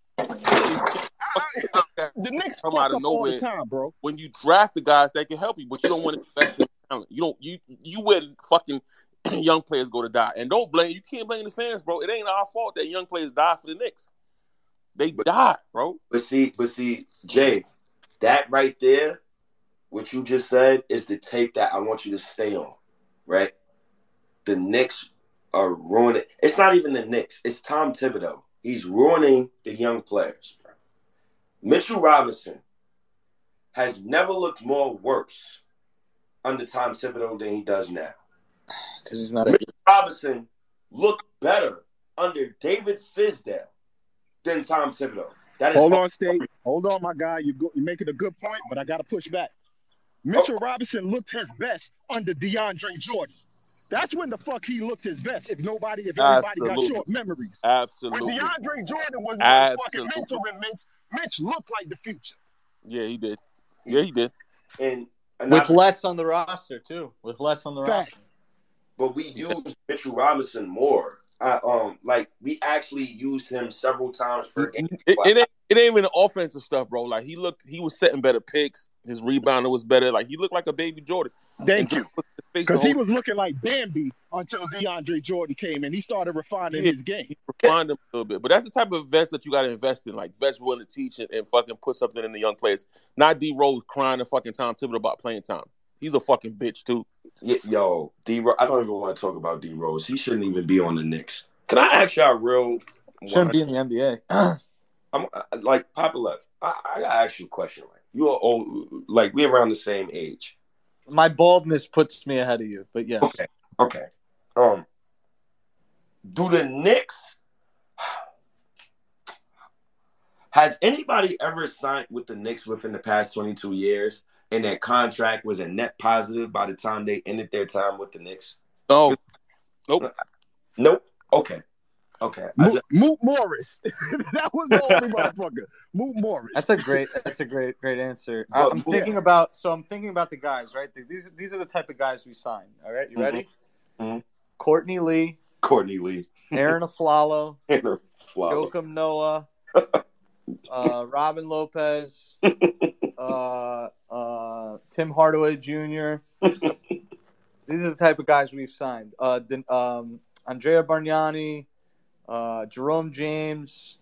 I- I- the Knicks Come out of up all the nowhere. time, bro. When you draft the guys that can help you, but you don't want to invest in talent. You don't. You you let fucking young players go to die, and don't blame. You can't blame the fans, bro. It ain't our fault that young players die for the Knicks. They But- die, bro. But see, but see, Jay, that right there, what you just said is the tape that I want you to stay on, right? The Knicks are ruining. It's not even the Knicks. It's Tom Thibodeau. He's ruining the young players. Bro. Mitchell Robinson has never looked more worse under Tom Thibodeau than he does now. Because he's not a Mitchell Robinson looked better under David Fizdale than Tom Thibodeau. That is Hold on, State. Hold on, my guy. You go, you're making a good point, but I got to push back. Mitchell oh. Robinson looked his best under DeAndre Jordan. That's when the fuck he looked his best. If nobody, if everybody Absolutely. got short memories. Absolutely. When DeAndre Jordan was Absolutely. fucking mentoring Mitch, Mitch looked like the future. Yeah, he did. Yeah, he did. and, and with I- less on the roster too. With less on the roster. Facts. but we used Mitchell Robinson more. I, um, like we actually used him several times per game. It, it ain't it ain't even the offensive stuff, bro. Like he looked, he was setting better picks. His rebounder was better. Like he looked like a baby Jordan. Thank you. Because Because he was looking like Bambi until DeAndre Jordan came and he started refining Yeah. his game. he refined him a little bit. But that's the type of vets that you got to invest in. Like vets willing to teach and, and fucking put something in the young players. Not D Rose crying to fucking Tom Thibodeau about playing time. He's a fucking bitch too. Yo, D. I don't even want to talk about D. Rose. He shouldn't even be on the Knicks. Can I ask y'all real? Shouldn't be in the NBA. I'm uh, like Papa left. I, I gotta ask you a question. Like you are old, like we're around the same age. My baldness puts me ahead of you, but yes. Okay. Okay. Um, do the Knicks? Has anybody ever signed with the Knicks within the past 22 years and that contract was a net positive by the time they ended their time with the Knicks? No, nope. Nope. Okay. Okay. I Moot, just- Moot Morris. that was the only motherfucker. Moot Morris. That's a great. That's a great, great answer. I- But- I'm thinking about. So I'm thinking about the guys, right? These these are the type of guys we sign. All right, you Mhm. ready? Mhm. Courtney Lee, Courtney Lee. Arron Afflalo, and her flower. Joakim Noah, uh, Robin Lopez, uh, uh, Tim Hardaway Jr. These are the type of guys we've signed. Uh, um, Andrea Bargnani, uh, Jerome James.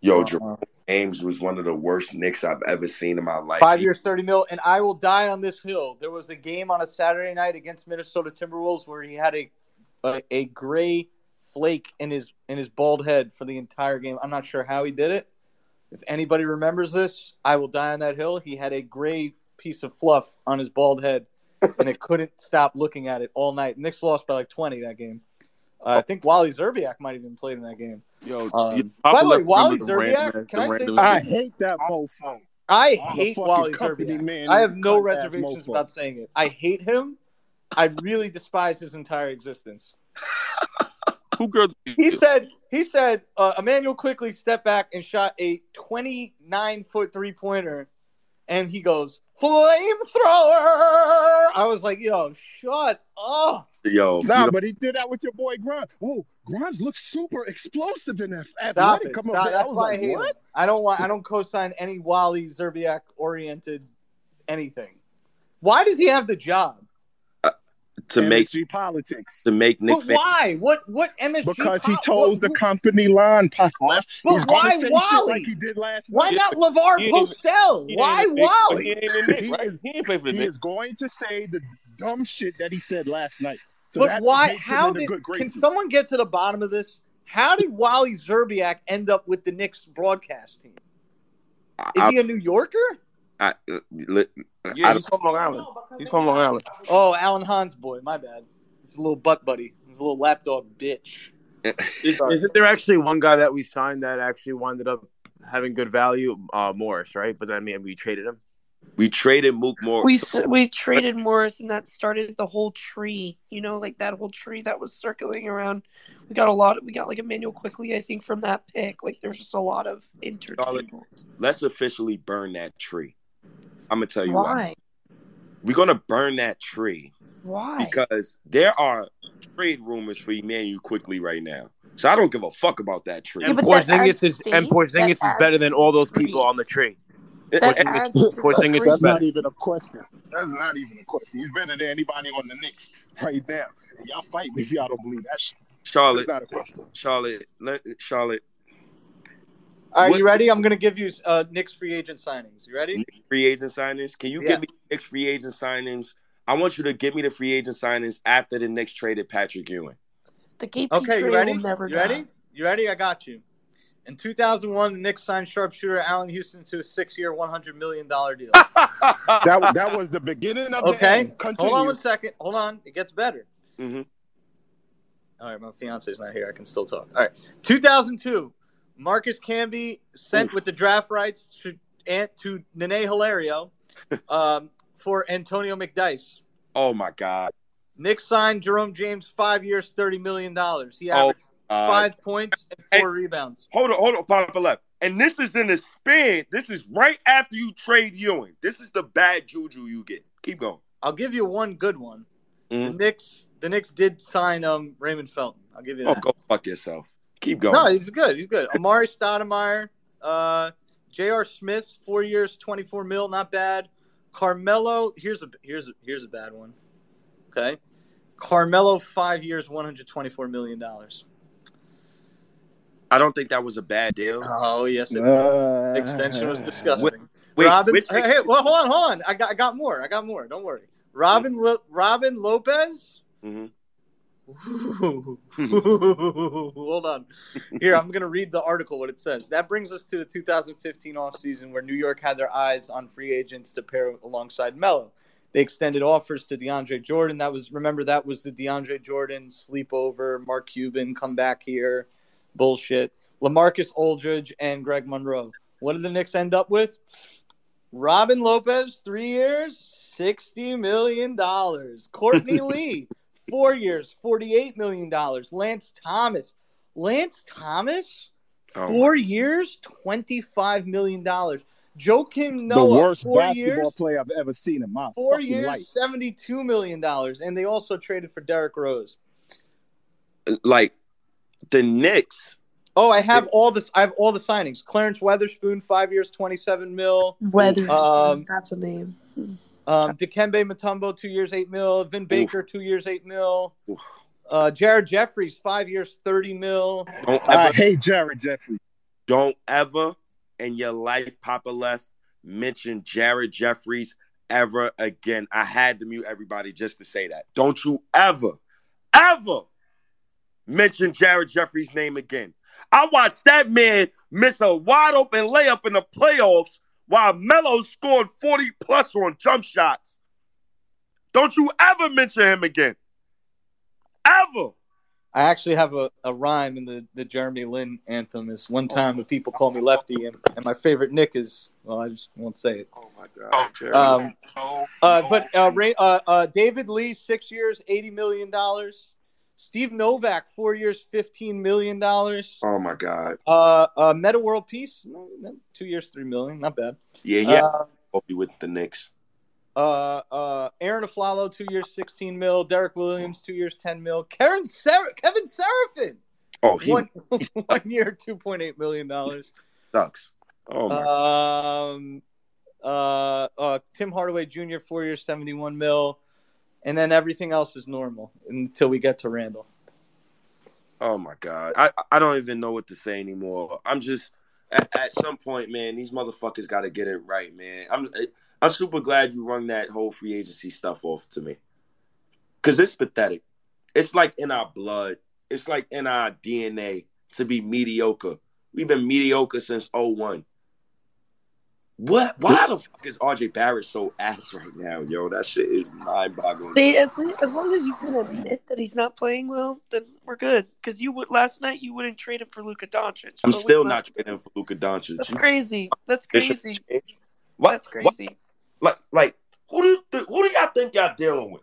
Yo, uh, Jerome James was one of the worst Knicks I've ever seen in my life. Five years, thirty mil, and I will die on this hill. There was a game on a Saturday night against Minnesota Timberwolves where he had a a, a gray flake in his in his bald head for the entire game. I'm not sure how he did it. If anybody remembers this, I will die on that hill. He had a gray piece of fluff on his bald head, and it couldn't stop looking at it all night. Knicks lost by like 20 that game. Uh, I think Wally Szczerbiak might have even played in that game. Yo, Um, by the way, Wally Szczerbiak, random- can I say I hate that mofo. I hate Wally company Szczerbiak. man, I have no reservations about saying it. I hate him. I really despise his entire existence. Who girl? He said he said uh, Immanuel Quickley stepped back and shot a 29 foot three pointer, and he goes, flamethrower. I was like, yo, shut up. Yo, Nah, but he did that with your boy Grimes. Oh, Grimes looks super explosive in that Stop it. Come Stop. up there. I That's why like, I hate what? him. I don't want. I don't co-sign any Wally Szczerbiak oriented anything. Why does he have the job? To make MSG politics. to make Nick But Fan- why? What? What MSG? Because he told what- the what- company line, Pac left. But He's gonna why say Wally? like he did last Why night. not LeVar He Postel? Why ain't in the Knicks, but He Wally? ain't in He right? is- He ain't play for the He Knicks. is going to say the dumb shit that he said last night. So But why? How did? Can graces. someone get to the bottom of this? How did Wally Szczerbiak end up with the Knicks broadcast team? Is I, he a New Yorker? I, I, li- Yeah, I he's from Long Island. He's from Long Island. Oh, Alan Hahn's boy. My bad. He's a little butt buddy. He's a little lapdog bitch. Is, isn't there actually one guy that we signed that actually wound up having good value? Uh, Morris, right? But I mean, we traded him. we traded Mook Moore. We we traded Morris, and that started the whole tree. You know, like that whole tree that was circling around. We got a lot. We got like Immanuel Quickley, I think, from that pick. Like there's just a lot of interchangeable. Let's officially burn that tree. I'm gonna tell you why. Why? We're gonna burn that tree Why? because there are trade rumors for Immanuel Quickley right now. So I don't give a fuck about that tree. Yeah, And but Porzingis adds is and. Porzingis That is better than all those people on the tree. That Porzingis- adds to the Porzingis is tree. That's better. not even a question. That's not even a question. He's better than anybody on the Knicks right now. And y'all fight me if y'all don't believe that shit. Charlotte, That's not a question. Charlotte, Charlotte, All right, What- you ready? I'm gonna give you uh, Knicks free agent signings. You ready? free agent signings. Can you Yeah. give me Knicks free agent signings? I want you to give me the free agent signings after the Knicks traded Patrick Ewing. The KP Okay, you ready? will never You ready? You ready? I got you. In 2001, the Knicks signed sharpshooter Allan Houston to a six-year, 100 million dollar deal. That, that was the beginning of the Okay, end. Continue. hold on one second. Hold on, it gets better. hmm All right, my fiance's not here. I can still talk. All right, 2002, Marcus Camby sent with the draft rights to to Nene Hilario um, for Antonio McDyess. Oh my God. Knicks signed Jerome James five years, thirty million dollars. He Oh, averaged five points and four rebounds. hold on, hold on, Papa left. And this is in the span. This is right after you trade Ewing. This is the bad juju you get. Keep going. I'll give you one good one. The Mhm. Knicks, the Knicks did sign um Raymond Felton. I'll give you Oh, go fuck yourself. Keep going. no, he's good. He's good. Amar'e Stoudemire, uh, J.R. Smith, four years, twenty-four mil, not bad. Carmelo, here's a here's a here's a bad one. Okay, Carmelo, five years, one hundred twenty-four million dollars. I don't think that was a bad deal. Oh yes, it Uh, extension was disgusting. Wait, Wait, Robin, which hey, hey, well, hold on, hold on. I got, I got more. I got more. Don't worry. Robin, Lo- Robin Lopez. Mhm. hold on. Here, I'm gonna read the article. What it says. That brings us to the 2015 offseason where New York had their eyes on free agents to pair alongside Melo. They extended offers to DeAndre Jordan. That was remember that was the DeAndre Jordan sleepover. Mark Cuban come back here, bullshit. Lamarcus Aldridge and Greg Monroe. What did the Knicks end up with? Robin Lopez, three years, $60 million. Courtney Lee, four years, $48 million. Lance Thomas. Lance Thomas, Oh, four years, $25 million. Joakim the Noah, worst four basketball years, player I've ever seen in my four years, life. $72 million. And they also traded for Derrick Rose. like the Knicks. Oh, I have all this. I have all the signings. Clarence Weatherspoon, five years, twenty-seven mil. Weathers. Um, that's a name. Um, Dikembe Mutombo, two years, eight mil. Vin Baker, two years, eight mil. Oof. Uh, Jared Jeffries, five years, thirty mil. Don't I hate Jared Jeffries. don't ever in your life, Papa left, mention Jared Jeffries ever again. I had to mute everybody just to say that. Don't you ever, ever mention Jared Jeffries' name again. I watched that man miss a wide open layup in the playoffs while Melo scored 40 plus on jump shots. Don't you ever mention him again. Ever. I actually have a, a rhyme in the, the Jeremy Lin anthem. Is one time the people call me Lefty, and, and my favorite Knick is well, I just won't say it. Oh my God. Um, Oh, uh, but uh, Ray, uh, uh, David Lee, six years, eighty million dollars. Steve Novak, four years, fifteen million dollars. oh my God. Uh, uh, Metta World Peace, two years, three million, not bad. Yeah, yeah. Uh, Hope you with the Knicks. Uh, uh, Arron Afflalo, two years, sixteen mil. Derrick Williams, two years, ten mil. Karen Ser- Kevin Seraphin, Oh, he one one year, two point eight million dollars. sucks. Oh my. Um, uh, uh, Tim Hardaway Jr., four years, seventy-one mil, and then everything else is normal until we get to Randle. Oh my god. I I don't even know what to say anymore. I'm just at, at some point, man. These motherfuckers got to get it right, man. I'm I'm super glad you run that whole free agency stuff off to me, cause it's pathetic. It's like in our blood. It's like in our DNA to be mediocre. We've been mediocre since 01. What? Why the fuck is RJ Barrett so ass right now, yo? That shit is mind boggling. See, as, as long as you can admit that he's not playing well, then we're good. Because you would last night you wouldn't trade him for Luka Doncic. I'm still not trading for Luka Doncic. That's crazy. That's crazy. What? That's what- crazy. Like, like, who do th- who do y'all think y'all dealing with?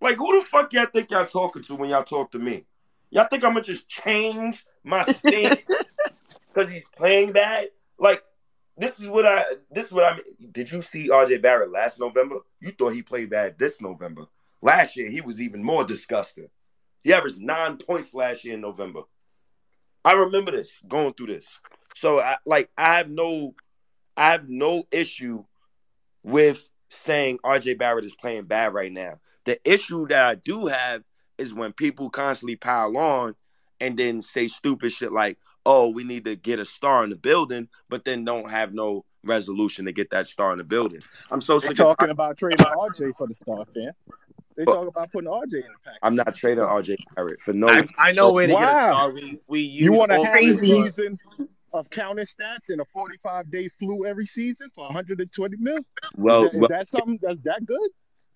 Like, who the fuck y'all think y'all talking to when y'all talk to me? Y'all think I'm gonna just change my stance because he's playing bad? Like, this is what I this is what I mean. Did you see RJ Barrett last November? You thought he played bad this November. Last year he was even more disgusting. He averaged nine points last year in November. I remember this going through this. So I like I have no I have no issue with saying RJ Barrett is playing bad right now. The issue that I do have is when people constantly pile on and then say stupid shit like, oh, we need to get a star in the building, but then don't have no resolution to get that star in the building. I'm so They're sick of talking about trading RJ for the star, fam. They talk about putting RJ in the pack. I'm not trading RJ Barrett for no I, I know where to get a Wow. star. We we use You want to all have a Crazy. season of counting stats and a 45 day flu every season for 120 mil? Is, well, that, is well that something that's that good?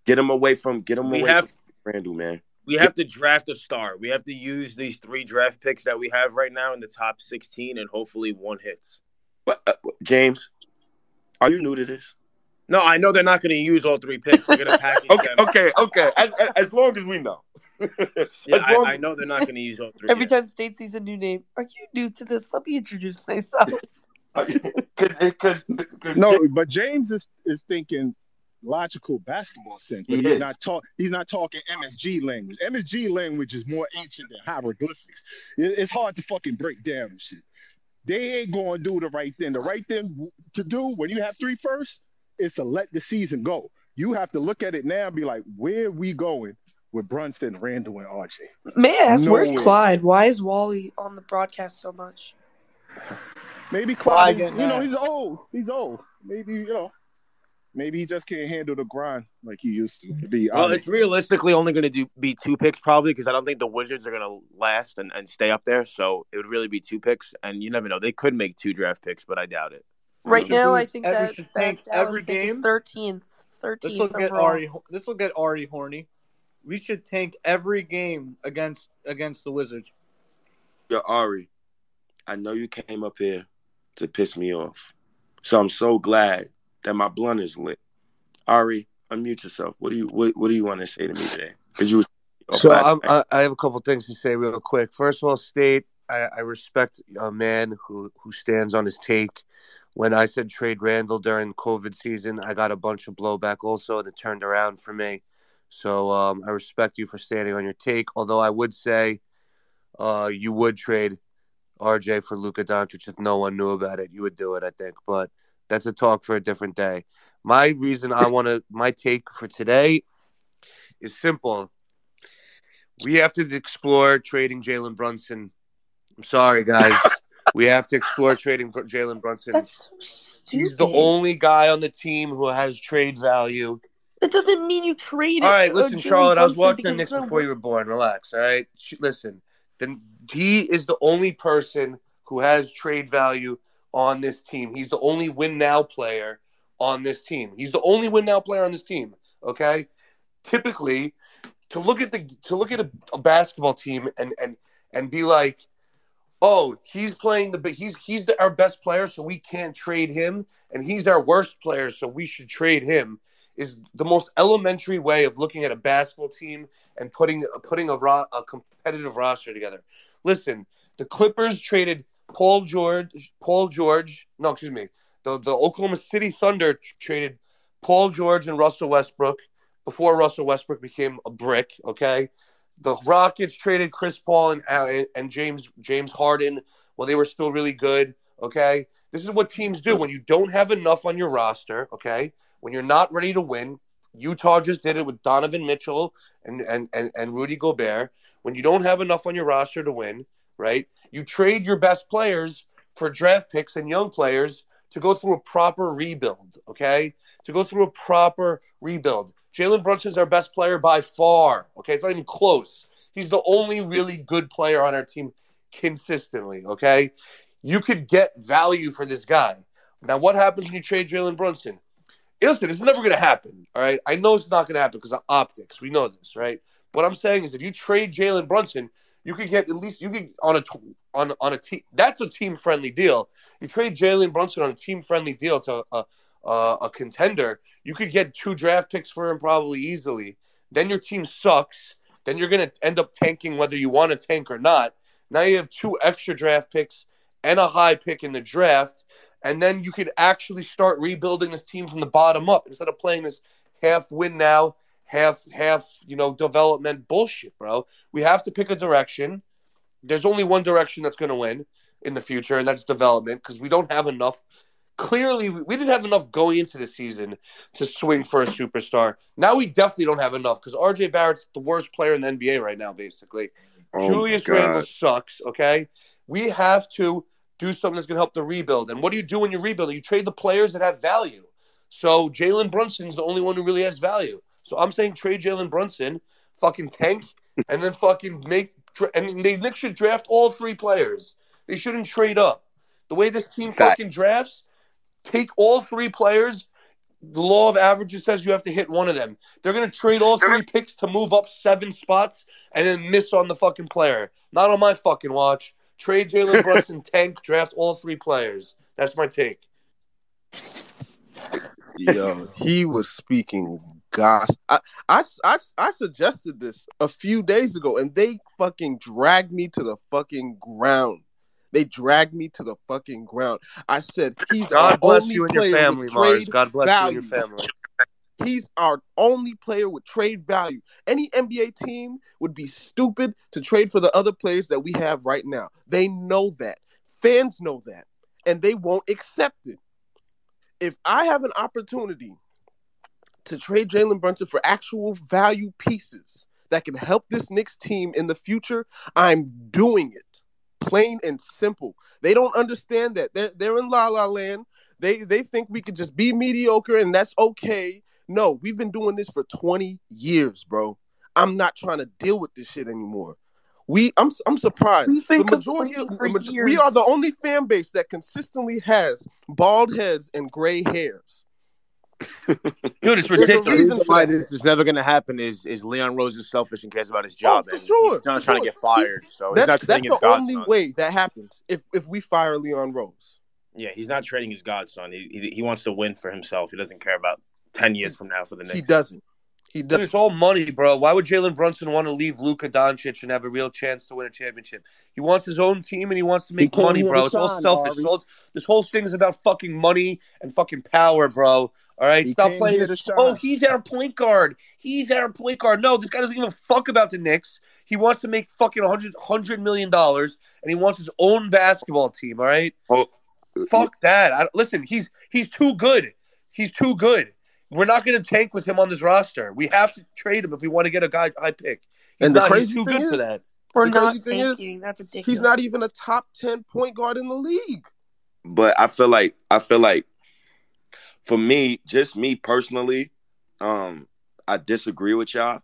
get him away from get him We away have- from Randle, man. We have to draft a star. We have to use these three draft picks that we have right now in the top 16 and hopefully one hits. What, uh, James, are you new to this? No, I know they're not going to use all three picks. They're going to package Okay, them. okay, okay. As, as, as long as we know. Yeah, as I, I know they're not going to use all three. Every yet. time State sees a new name, are you new to this? Let me introduce myself. Because No, but James is, is thinking logical basketball sense, but He he's is. not talk. He's not talking MSG language. MSG language is more ancient than hieroglyphics. It- it's hard to fucking break down and shit. They ain't going to do the right thing. The right thing to do when you have three first is to let the season go. You have to look at it now and be like, where we going with Brunson, Randle, and RJ? Man, I ask, where's Nowhere. Clyde? Why is Wally on the broadcast so much? Maybe Why Clyde, is- you know, he's old. He's old. Maybe, you know, maybe he just can't handle the grind like he used to. to be Well, honest. it's realistically only going to do be two picks probably because I don't think the Wizards are going to last and, and stay up there. So it would really be two picks, and you never know. They could make two draft picks, but I doubt it. Right should now, do- I think and we that, should that tank every pick is game. 13th. This 13th will get overall. Ari. This will get Ari horny. We should tank every game against against the Wizards. Yo, Ari, I know you came up here to piss me off. So I'm so glad that my blunt is lit. Ari, unmute yourself. What do you what, what do you want to say to me today? Because you So I'm. I, I have a couple things to say real quick. First of all, state I, I respect a man who who stands on his take. When I said trade Randle during COVID season, I got a bunch of blowback also, and it turned around for me. So um, I respect you for standing on your take. Although I would say uh, you would trade RJ for Luka Doncic if no one knew about it. You would do it, I think. But that's a talk for a different day. My reason I want to, my take for today is simple. We have to explore trading Jalen Brunson. I'm sorry, guys. we have to explore trading Jalen Brunson. That's so stupid. He's the only guy on the team who has trade value. That doesn't mean you trade All right, uh, listen, Charlotte. I was Brunson watching the Knicks before you were born. Relax, all right. Listen, then he is the only person who has trade value on this team. He's the only win now player on this team. He's the only win now player on this team. Okay. Typically, to look at the to look at a, a basketball team and and and be like, oh, he's playing the he's he's the, our best player, so we can't trade him, and he's our worst player, so we should trade him. Is the most elementary way of looking at a basketball team and putting putting a, ro- a competitive roster together. Listen, the Clippers traded Paul George. Paul George. No, excuse me. The the Oklahoma City Thunder traded Paul George and Russell Westbrook before Russell Westbrook became a brick. Okay, the Rockets traded Chris Paul and uh, and, and James James Harden while they were still really good. Okay, this is what teams do when you don't have enough on your roster. Okay, when you're not ready to win. Utah just did it with Donovan Mitchell and and and, and Rudy Gobert. When you don't have enough on your roster to win, right? You trade your best players for draft picks and young players to go through a proper rebuild, okay? To go through a proper rebuild. Jalen Brunson's our best player by far, okay? It's not even close. He's the only really good player on our team consistently, okay? You could get value for this guy. Now, what happens when you trade Jalen Brunson? Listen, it's never going to happen, all right? I know it's not going to happen because of optics. We know this, right? What I'm saying is if you trade Jalen Brunson, you could get at least you could on a on on a team. That's a team friendly deal. You trade Jalen Brunson on a team friendly deal to a, a a contender. You could get two draft picks for him probably easily. Then your team sucks. Then you're to end up tanking whether you want to tank or not. Now you have two extra draft picks and a high pick in the draft, and then you could actually start rebuilding this team from the bottom up instead of playing this half win now, half half you know development bullshit, bro. We have to pick a direction. There's only one direction that's going to win in the future, and that's development because we don't have enough. Clearly, we didn't have enough going into the season to swing for a superstar. Now we definitely don't have enough because RJ Barrett's the worst player in the NBA right now, basically. Oh Julius Randle sucks. Okay, we have to do something that's going to help the rebuild. And what do you do when you rebuild? You trade the players that have value. So Jalen Brunson's the only one who really has value. So I'm saying trade Jalen Brunson, fucking tank, and then fucking make. And they Knicks should draft all three players. They shouldn't trade up. The way this team Fact. fucking drafts, take all three players. The law of averages says you have to hit one of them. They're gonna trade all three picks to move up seven spots and then miss on the fucking player. Not on my fucking watch. Trade Jalen Brunson, tank, draft all three players. That's my take. Yo, he was speaking gosh. I, I, I, I suggested this a few days ago, and they fucking dragged me to the fucking ground. They dragged me to the fucking ground. I said, he's God our bless only you and your family, Mars. God bless value. you and your family. He's our only player with trade value. Any NBA team would be stupid to trade for the other players that we have right now. They know that. Fans know that. And they won't accept it. If I have an opportunity to trade Jalen Brunson for actual value pieces that can help this Knicks team in the future, I'm doing it. Plain and simple. They don't understand that. They're, they're in la la land. They they think we could just be mediocre and that's okay. No, we've been doing this for 20 years, bro. I'm not trying to deal with this shit anymore. We, I'm, I'm surprised. We've been the majority, the maj- years. we are the only fan base that consistently has bald heads and gray hairs. Dude, it's ridiculous. The reason reason why this is never going to happen is is Leon Rose is selfish and cares about his oh, job. Oh, for and sure, He's not for trying to get fired, so he's That's not that's trading his the only godson. way that happens if if we fire Leon Rose. Yeah, he's not trading his godson. He, he he wants to win for himself. He doesn't care about ten years from now for the next. He doesn't. He doesn't. it's all money, bro. Why would Jalen Brunson want to leave Luka Doncic and have a real chance to win a championship? He wants his own team and he wants to make money, bro. It's all selfish. Ari. It's all- this whole thing is about fucking money and fucking power, bro. All right, He stop playing this. Oh, shine. he's our point guard. He's our point guard. No, this guy doesn't give a fuck about the Knicks. He wants to make fucking 100, 100 million dollars, and he wants his own basketball team. All right, Oh, fuck that. I, listen, he's he's too good. He's too good. We're not going to tank with him on this roster. We have to trade him if we want to get a guy high pick. He's And the not. He's crazy too thing good for is- that. We're The not crazy thing is. That's ridiculous. He's not even a top ten point guard in the league. but I feel like I feel like for me, just me personally, um, I disagree with y'all.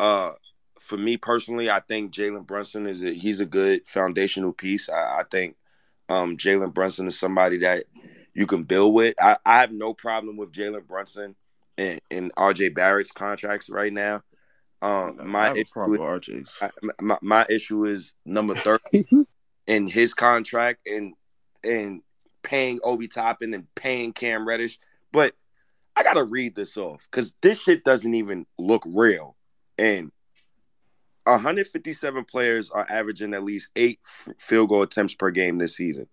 Uh, for me personally, I think Jalen Brunson is a, he's a good foundational piece. I, I think um, Jalen Brunson is somebody that you can build with. I, I have no problem with Jalen Brunson and, and RJ Barrett's contracts right now. Um, I my have a issue problem is- with RJ's. I, my, my issue is number 30 in his contract and and paying Obi Toppin and paying Cam Reddish. But I gotta read this off because this shit doesn't even look real. And 157 players are averaging at least eight field goal attempts per game this season.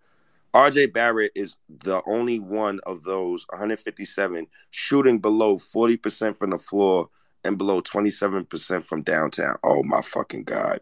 RJ Barrett is the only one of those 157 shooting below 40% from the floor and below 27% from downtown. Oh my fucking God.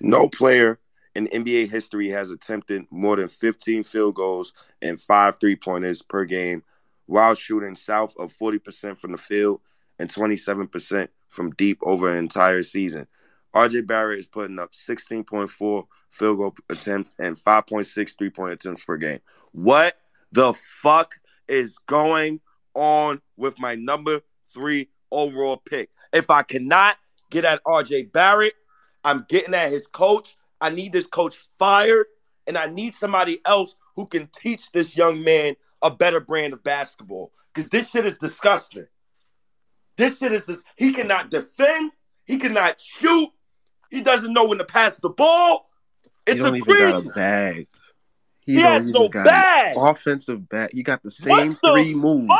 No player in NBA history has attempted more than 15 field goals and five three pointers per game while shooting south of 40% from the field and 27% from deep over an entire season. RJ Barrett is putting up 16.4 field goal attempts and 5.6 three point attempts per game. What the fuck is going on with my number three overall pick? If I cannot get at RJ Barrett, I'm getting at his coach. I need this coach fired, and I need somebody else who can teach this young man a better brand of basketball. Because this shit is disgusting. This shit is this. He cannot defend. He cannot shoot. He doesn't know when to pass the ball. It's he don't even crazy. got a bag. He don't has even no got bag. offensive bag. He got the same the three moves.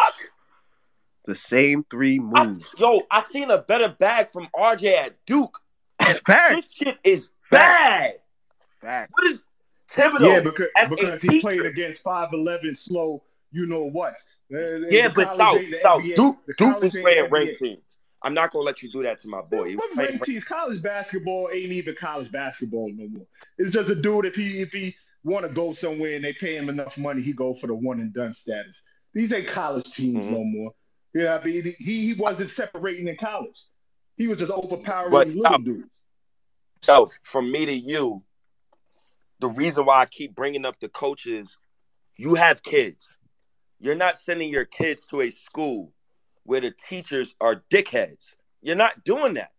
The same three I, moves. yo, I seen a better bag from RJ at Duke. This shit is bad. Facts. What is Thibodeau? Yeah, because, because he teacher? played against 5'11 slow, you know what. Yeah, but college South, ain't South, NBA. Duke, Duke college was playing ranked teams. I'm not gonna let you do that to my boy. He What ranked teams? College basketball ain't even college basketball no more. It's just a dude if he if he want to go somewhere and they pay him enough money, he go for the one and done status. These ain't college teams Mhm. no more. Yeah, I mean he he wasn't separating in college. He was just overpowering But little South, dudes. So from me to you, the reason why I keep bringing up the coaches, you have kids. You're not sending your kids to a school where the teachers are dickheads. You're not doing that.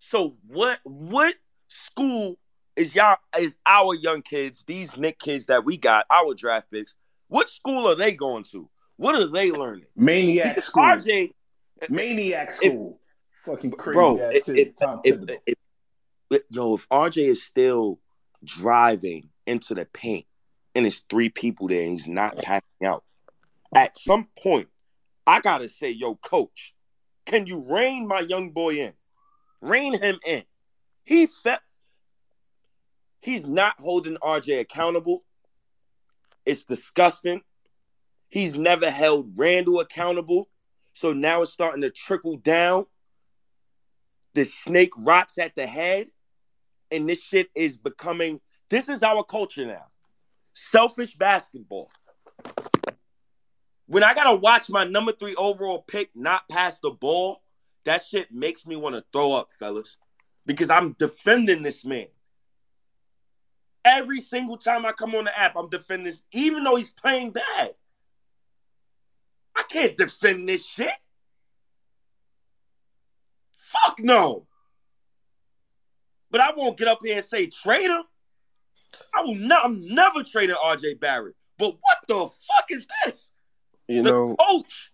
So what what school is y'all is our young kids, these Knick kids that we got, our draft picks, what school are they going to? What are they learning? Maniac Because school. RJ, Maniac school. Fucking crazy bro, if, if, if, if- if- yo, if RJ is still driving into the paint and it's three people there and he's not passing out, at some point, I gotta say, yo, coach, can you rein my young boy in? Rein him in. He felt he's not holding RJ accountable. It's disgusting. He's never held Randle accountable. So now it's starting to trickle down. The snake rots at the head. And this shit is becoming this is our culture now. Selfish basketball. When I gotta watch my number three overall pick not pass the ball, that shit makes me want to throw up, fellas. Because I'm defending this man. Every single time I come on the app, I'm defending this, even though he's playing bad. I can't defend this shit. Fuck no. But I won't get up here and say traitor. I will not. I'm never trading RJ Barrett. But what the fuck is this? You the know, coach.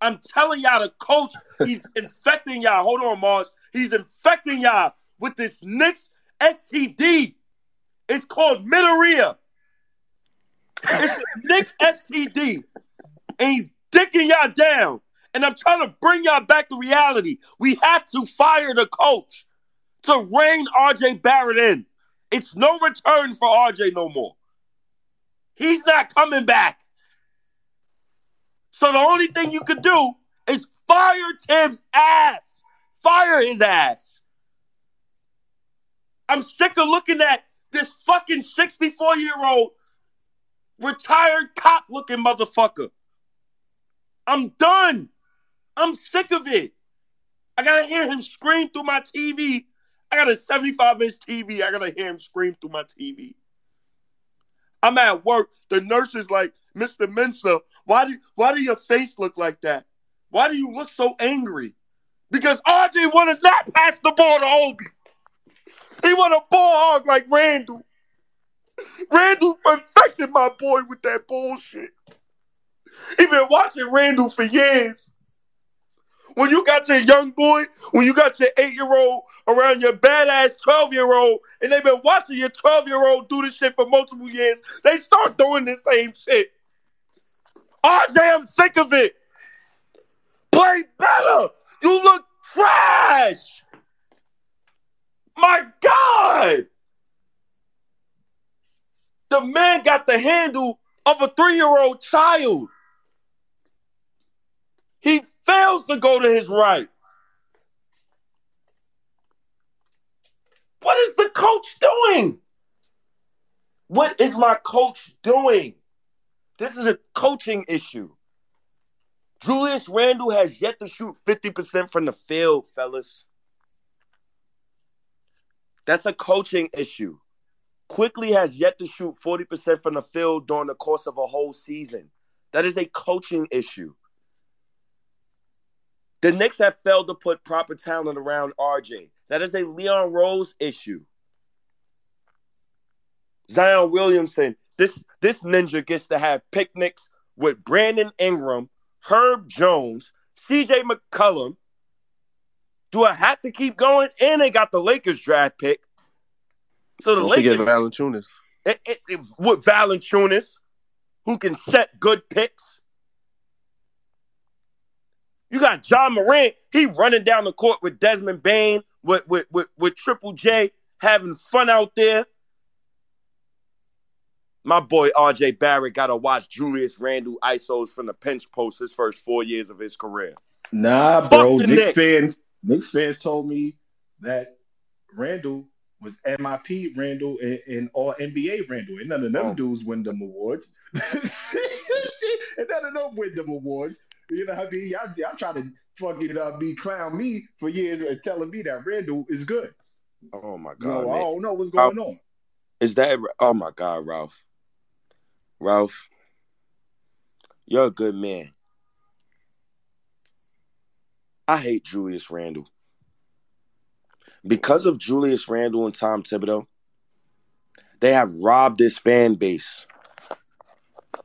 I'm telling y'all, the coach, he's infecting y'all. Hold on, Mars. He's infecting y'all with this Knicks STD. It's called Mineria. It's a Knicks STD. And he's dicking y'all down. And I'm trying to bring y'all back to reality. We have to fire the coach to rein RJ Barrett in. It's no return for RJ no more. He's not coming back. So the only thing you could do is fire Tim's ass. Fire his ass. I'm sick of looking at this fucking 64 year old retired cop looking motherfucker. I'm done. I'm sick of it. I gotta hear him scream through my TV. I got a 75 inch TV. I gotta hear him scream through my TV. I'm at work. The nurse is like, Mr. Mensa, why do why do your face look like that? Why do you look so angry? Because RJ wanted not pass the ball to Obi. He want a ball hog like Randle. Randle perfected my boy with that bullshit. He been watching Randle for years. When you got your young boy, when you got your eight year old around your badass 12 year old, and they've been watching your 12 year old do this shit for multiple years, they start doing the same shit. RJ, I'm sick of it. Play better. You look trash. My God. The man got the handle of a three-year-old child. He fails to go to his right. What is the coach doing? What is my coach doing? This is a coaching issue. Julius Randle has yet to shoot 50% from the field, fellas. That's a coaching issue. Quickley has yet to shoot 40% from the field during the course of a whole season. That is a coaching issue. The Knicks have failed to put proper talent around RJ. That is a Leon Rose issue. Zion Williamson, this this ninja gets to have picnics with Brandon Ingram, Herb Jones, CJ McCollum. Do I have to keep going? And they got the Lakers draft pick. So the Don't forget Lakers Valanciunas. it, it, it- with Valanciunas, who can set good picks. You got Ja Morant. He running down the court with Desmond Bane, with with with, with Triple J, having fun out there. My boy RJ Barrett got to watch Julius Randle ISOs from the pinch post his first four years of his career. Nah, Fuck bro. Knicks Knicks. fans, Knicks fans told me that Randle was MIP Randle and, and all NBA Randle, and none of them Oh. dudes win them awards. and none of them win them awards. You know what I mean? Y'all, y'all try to fucking uh, be clown me for years and telling me that Randle is good. Oh my god! No, I don't know what's going on. Is that oh my god, Ralph? Ralph, you're a good man. I hate Julius Randle. Because of Julius Randle and Tom Thibodeau, they have robbed this fan base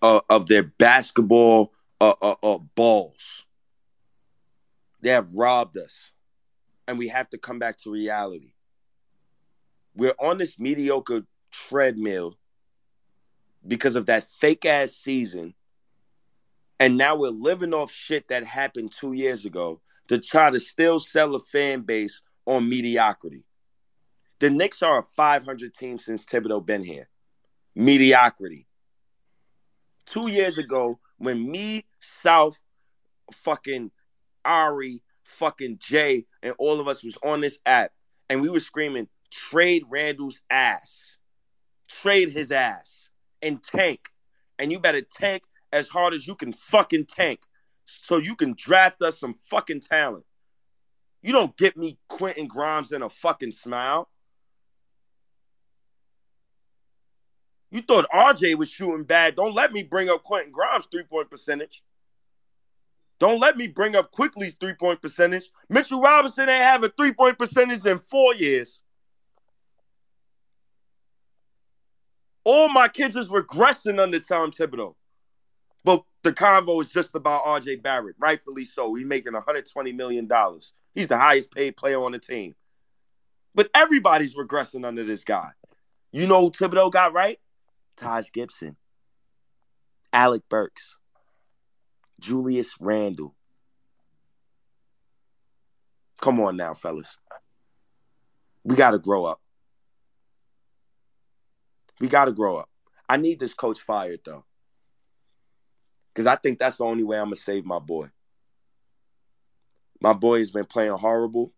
uh, of their basketball uh, uh, uh, balls. They have robbed us. And we have to come back to reality. We're on this mediocre treadmill because of that fake ass season. And now we're living off shit that happened two years ago to try to still sell a fan base on mediocrity. The Knicks are a 500 team since Thibodeau been here. Mediocrity. Two years ago, when me, South, fucking Ari, fucking Jay, and all of us was on this app, and we were screaming, trade Randle's ass. Trade his ass and tank. And you better tank as hard as you can fucking tank so you can draft us some fucking talent. You don't get me Quentin Grimes in a fucking smile. You thought RJ was shooting bad. Don't let me bring up Quentin Grimes' three point percentage. Don't let me bring up Quickley's three point percentage. Mitchell Robinson ain't have a three point percentage in four years. All my kids is regressing under Tom Thibodeau. But the convo is just about RJ Barrett, rightfully so. He's making $120 million. He's the highest paid player on the team. But everybody's regressing under this guy. You know who Thibodeau got right? Taj Gibson, Alec Burks, Julius Randle. Come on now, fellas. We got to grow up. We got to grow up. I need this coach fired, though. Because I think that's the only way I'm going to save my boy. My boy has been playing horrible.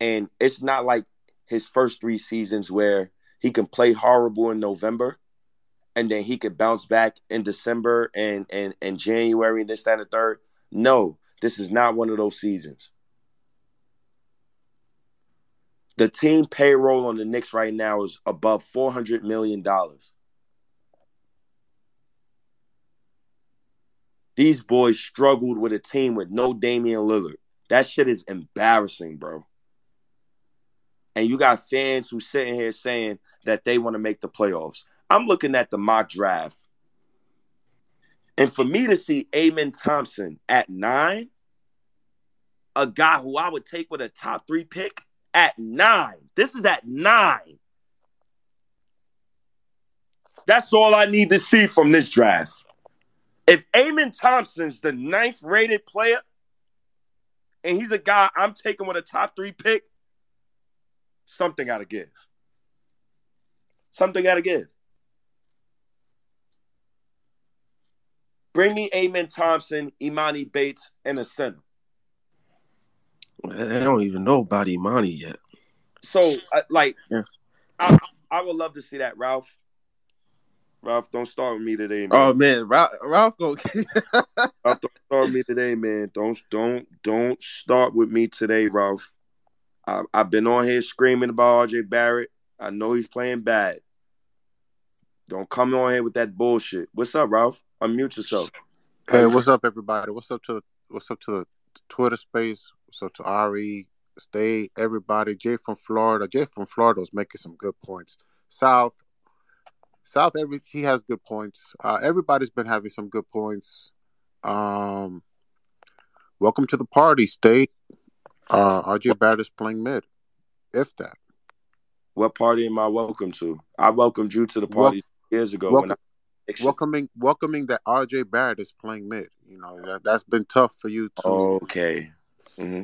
And it's not like his first three seasons where he can play horrible in November and then he could bounce back in December and, and, and January and this, that, and the third. No, this is not one of those seasons. The team payroll on the Knicks right now is above $400 million. These boys struggled with a team with no Damian Lillard. That shit is embarrassing, bro. And you got fans who sitting here saying that they want to make the playoffs. I'm looking at the mock draft. And for me to see Amen Thompson at nine, a guy who I would take with a top three pick at nine. This is at nine. That's all I need to see from this draft. If Amen Thompson's the ninth rated player, and he's a guy I'm taking with a top three pick, something got to give. Something got to give. Bring me Amen Thompson, Emoni Bates, and a center. I don't even know about Imani yet. So, uh, like, Yeah. I, I would love to see that, Ralph. Ralph, don't start with me today, man. Oh man, Ralph, Ralph go. Ralph, don't start with me today, man. Don't don't don't start with me today, Ralph. I, I've been on here screaming about RJ Barrett. I know he's playing bad. Don't come on here with that bullshit. What's up, Ralph? Unmute yourself. Hey, what's up, everybody? What's up to the what's up to the Twitter space? What's up to Ari, Stay, everybody? Jay from Florida. Jay from Florida was making some good points. South, South, every he has good points. Uh, everybody's been having some good points. Um, welcome to the party, State. Uh, RJ Barrett is playing mid, if that. What party am I welcome to? I welcomed you to the Wel- party years ago when welcome, welcoming welcoming that RJ Barrett is playing mid. You know that that's been tough for you to. Okay. hmm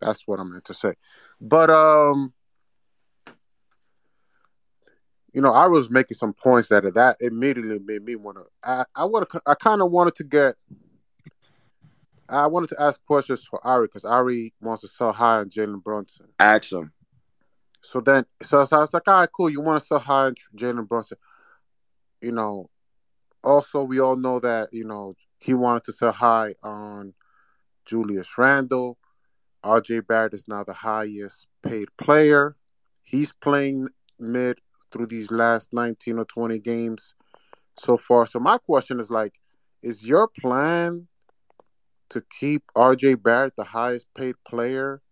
That's what I meant to say. But um, you know, I was making some points that that immediately made me want to. I I want to. I kind of wanted to get. I wanted to ask questions for Ari because Ari wants to sell high on Jalen Brunson. Ask him. So then, so, so I was like, all right, cool. You want to sell high on Jalen Brunson? You know, also we all know that you know he wanted to sell high on Julius Randle. RJ Barrett is now the highest paid player. He's playing mid through these last 19 or 20 games so far. So my question is like, is your plan to keep RJ Barrett the highest paid player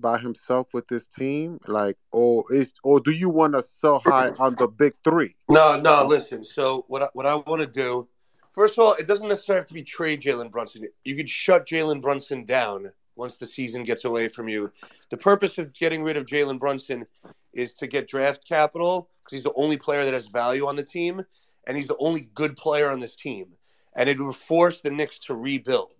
by himself with this team? Like, or is or do you want to sell high on the big three? No, no. Listen. So what I, what I want to do, first of all, it doesn't necessarily have to be trade Jalen Brunson. You could shut Jalen Brunson down once the season gets away from you. The purpose of getting rid of Jalen Brunson is to get draft capital because he's the only player that has value on the team, and he's the only good player on this team. And it would force the Knicks to rebuild.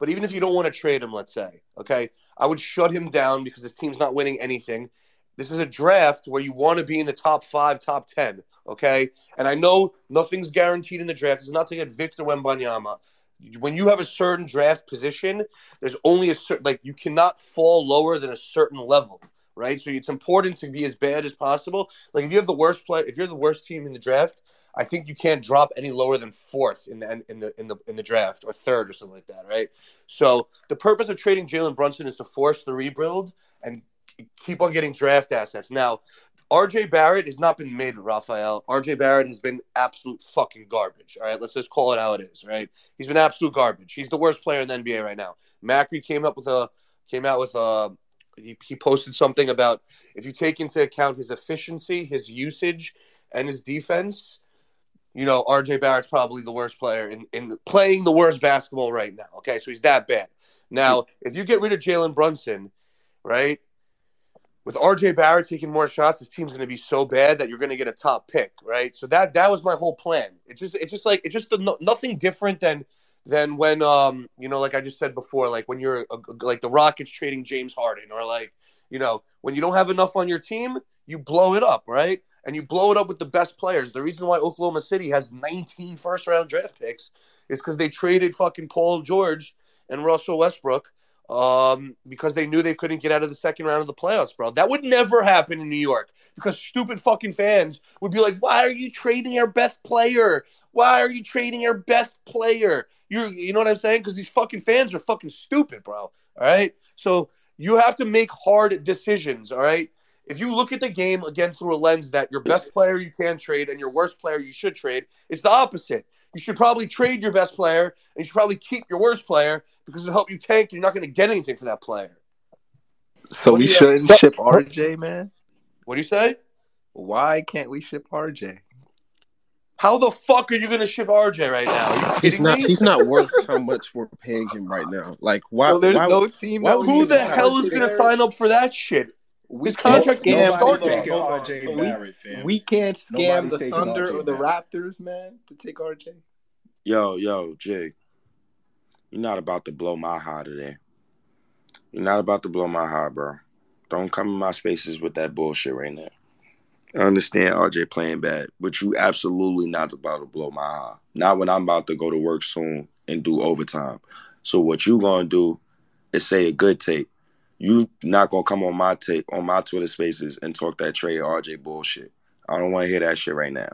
But even if you don't want to trade him, let's say, okay, I would shut him down because his team's not winning anything. This is a draft where you want to be in the top five, top ten, okay? And I know nothing's guaranteed in the draft. It's not to get Victor Wembanyama. When you have a certain draft position, there's only a certain like you cannot fall lower than a certain level, right? So it's important to be as bad as possible. Like if you have the worst play, if you're the worst team in the draft, I think you can't drop any lower than fourth in the in the in the in the draft or third or something like that, right? So the purpose of trading Jalen Brunson is to force the rebuild and keep on getting draft assets. Now, RJ Barrett has not been mid, Raphael. RJ Barrett has been absolute fucking garbage. All right, let's just call it how it is. Right? He's been absolute garbage. He's the worst player in the NBA right now. Macri came up with a came out with a he, he posted something about if you take into account his efficiency, his usage, and his defense, you know, RJ Barrett's probably the worst player in, in playing the worst basketball right now. Okay, so he's that bad. Now, if you get rid of Jalen Brunson, right, with RJ Barrett taking more shots, this team's going to be so bad that you're going to get a top pick, right? So that that was my whole plan. It's just it's just like it's just no, nothing different than than when um you know like I just said before, like when you're uh, like the Rockets trading James Harden, or like you know when you don't have enough on your team, you blow it up, right? And you blow it up with the best players. The reason why Oklahoma City has 19 first round draft picks is because they traded fucking Paul George and Russell Westbrook um, because they knew they couldn't get out of the second round of the playoffs, bro. That would never happen in New York because stupid fucking fans would be like, "Why are you trading our best player? Why are you trading our best player?" You, you know what I'm saying? Because these fucking fans are fucking stupid, bro. All right, so you have to make hard decisions. All right. If you look at the game again through a lens that your best player you can trade and your worst player you should trade, it's the opposite. You should probably trade your best player and you should probably keep your worst player because it'll help you tank. You're not going to get anything for that player. So What we do you have- shouldn't ship RJ, man. What do you say? Why can't we ship RJ? How the fuck are you going to ship RJ right now? Are you He's not. me? He's not worth how much we're paying him right now. Like why? So there's why, no team why that would would he Who the hell is going to sign up for that shit? We His can't contract didn't scam. start the- yet. taking RJ we, we can't scam Nobody's the Thunder RJ or the Barrett. Raptors, man, to take RJ. Yo, yo, Jay. You're not about to blow my high today. You're not about to blow my high, bro. Don't come in my spaces with that bullshit right now. I understand RJ playing bad, but you absolutely not about to blow my high. Not when I'm about to go to work soon and do overtime. So what you gonna do is say a good take. You not gonna come on my take on my Twitter spaces and talk that Trey RJ bullshit. I don't want to hear that shit right now.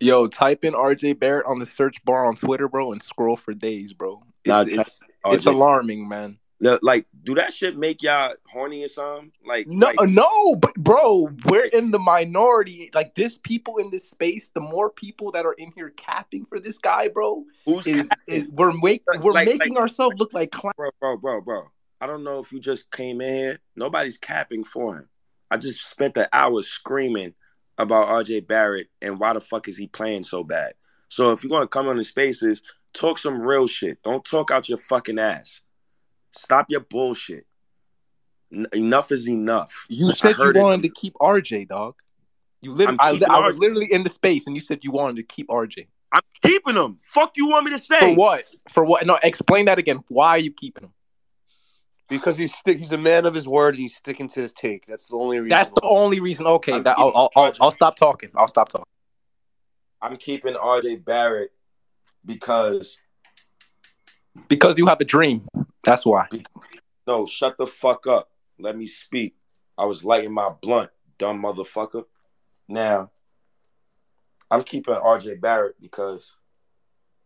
Yo, type in RJ Barrett on the search bar on Twitter, bro, and scroll for days, bro. It's Nah, it's, it's alarming, man. Like, do that shit make y'all horny or something? Like, No, like, no, but bro, we're in the minority. Like this, people in this space, the more people that are in here capping for this guy, bro, who's is, is we're make, we're Like- making like- ourselves look like clowns. bro, bro, bro, bro. I don't know if you just came in here. Nobody's capping for him. I just spent the hour screaming about RJ Barrett and why the fuck is he playing so bad. So if you're gonna come on the spaces, talk some real shit. Don't talk out your fucking ass. Stop your bullshit. N- enough is enough. You said you heard it. wanted to keep RJ, dog. You literally, I'm I, was literally in the space, and you said you wanted to keep RJ. I'm keeping him. Fuck you want me to say? For what? For what? No, explain that again. Why are you keeping him? Because he's stick, he's a man of his word and he's sticking to his take. That's the only reason. That's the only reason. Okay, I'm that, I'll, I'll, I'll, I'll stop talking. I'll stop talking. I'm keeping RJ Barrett because Because you have a dream. That's why. No, shut the fuck up. Let me speak. I was lighting my blunt, dumb motherfucker. Now, I'm keeping RJ Barrett because,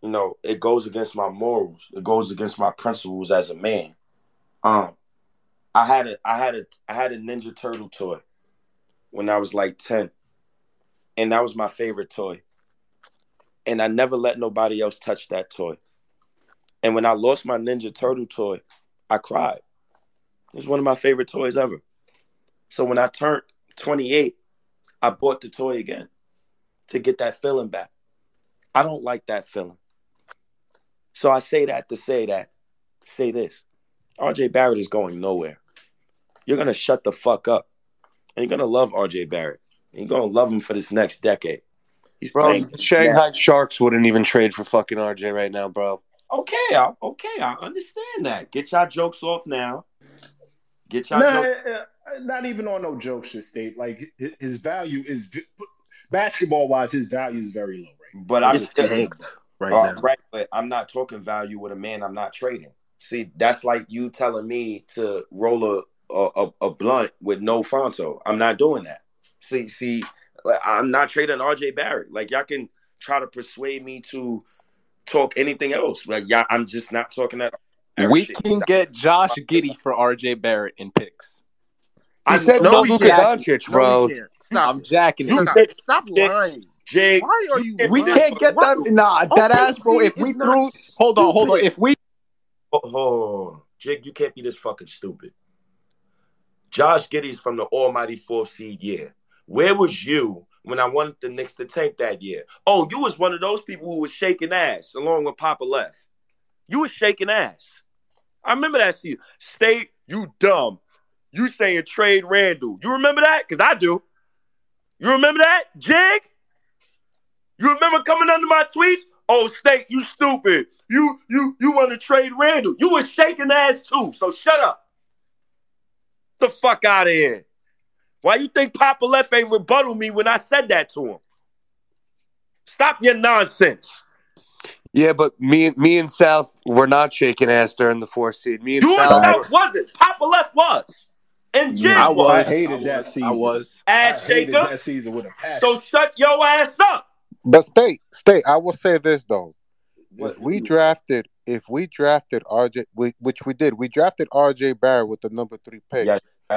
you know, it goes against my morals. It goes against my principles as a man. Um, I had a, I had a, I had a Ninja Turtle toy when I was like ten, and that was my favorite toy. And I never let nobody else touch that toy. And when I lost my Ninja Turtle toy, I cried. It was one of my favorite toys ever. So when I turned 28, I bought the toy again to get that feeling back. I don't like that feeling. So I say that to say that, say this. RJ Barrett is going nowhere. You're going to shut the fuck up. And you're going to love RJ Barrett. And you're going to love him for this next decade. He's Bro, playing. the Shanghai Sharks wouldn't even trade for fucking RJ right now, bro. Okay, I, okay, I understand that. Get y'all jokes off now. Get y'all Nah, jokes. uh, not even on no joke shit state. Like his, his value is basketball wise, his value is very low right. But I'm just telling tanked right Uh, now. right, but I'm not talking value with a man I'm not trading. See, that's like you telling me to roll a a, a, a blunt with no Fonto. I'm not doing that. See, see, I'm not trading RJ Barrett. Like y'all can try to persuade me to talk anything else. Like y'all, I'm just not talking that. We shit. can get Josh Giddey for RJ Barrett in picks. He I said know no we Luka can't. Doncic, No, bro. we can't. Stop. I'm jacking it. Stop. said- Stop Jake- lying. Jake, Why are you? We do can't get that. Nah, that ass, bro. If we threw, hold on, hold on. If we Oh, oh, Jake, you can't be this fucking stupid. Josh Giddey's from the almighty fourth seed year. Where was you when I wanted the Knicks to tank that year? Oh, you was one of those people who was shaking ass along with Papa left. You was shaking ass. I remember that season. State, you dumb. You saying trade Randle. You remember that? Because I do. You remember that, Jig? You remember coming under my tweets? Oh, State, you stupid. You you you want to trade Randle. You was shaking ass too. So shut up. the fuck out of here. Why you think Papa Left ain't rebuttal me when I said that to him? Stop your nonsense. Yeah, but me and me and South were not shaking ass during the fourth seed. Me and You and South, South wasn't. Papa Left was. And mm, Jim I was. I was. hated that season. I was. I Ass hated shaker. that season with a passion. So shut your ass up. But state, state. I will say this though: What- if we drafted, if we drafted RJ, we, which we did, we drafted RJ Barrett with the number three pick.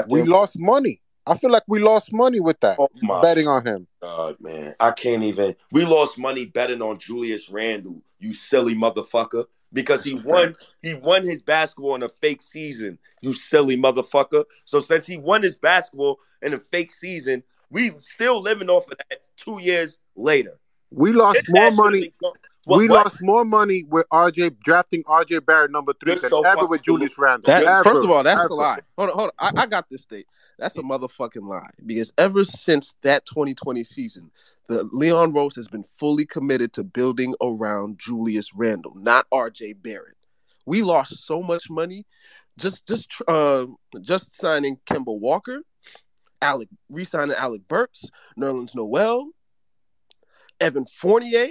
We lost money. I feel like we lost money with that Oh betting on him. God, man. I can't even. We lost money betting on Julius Randle, you silly motherfucker. Because he won, he won his basketball in a fake season, you silly motherfucker. So since he won his basketball in a fake season, we still living off of that two years later. We lost His more money. What- we what? lost more money with RJ drafting RJ Barrett number 3 You're than so ever with Julius Randle. That Ever, first of all, that's ever. a lie. Hold on, hold on. I, I got this state. That's a motherfucking lie. Because ever since that 2020 season, the Leon Rose has been fully committed to building around Julius Randle, not RJ Barrett. We lost so much money just just uh just signing Kemba Walker Alec re-signing Alec Burks, Nerlens Noel, Evan Fournier,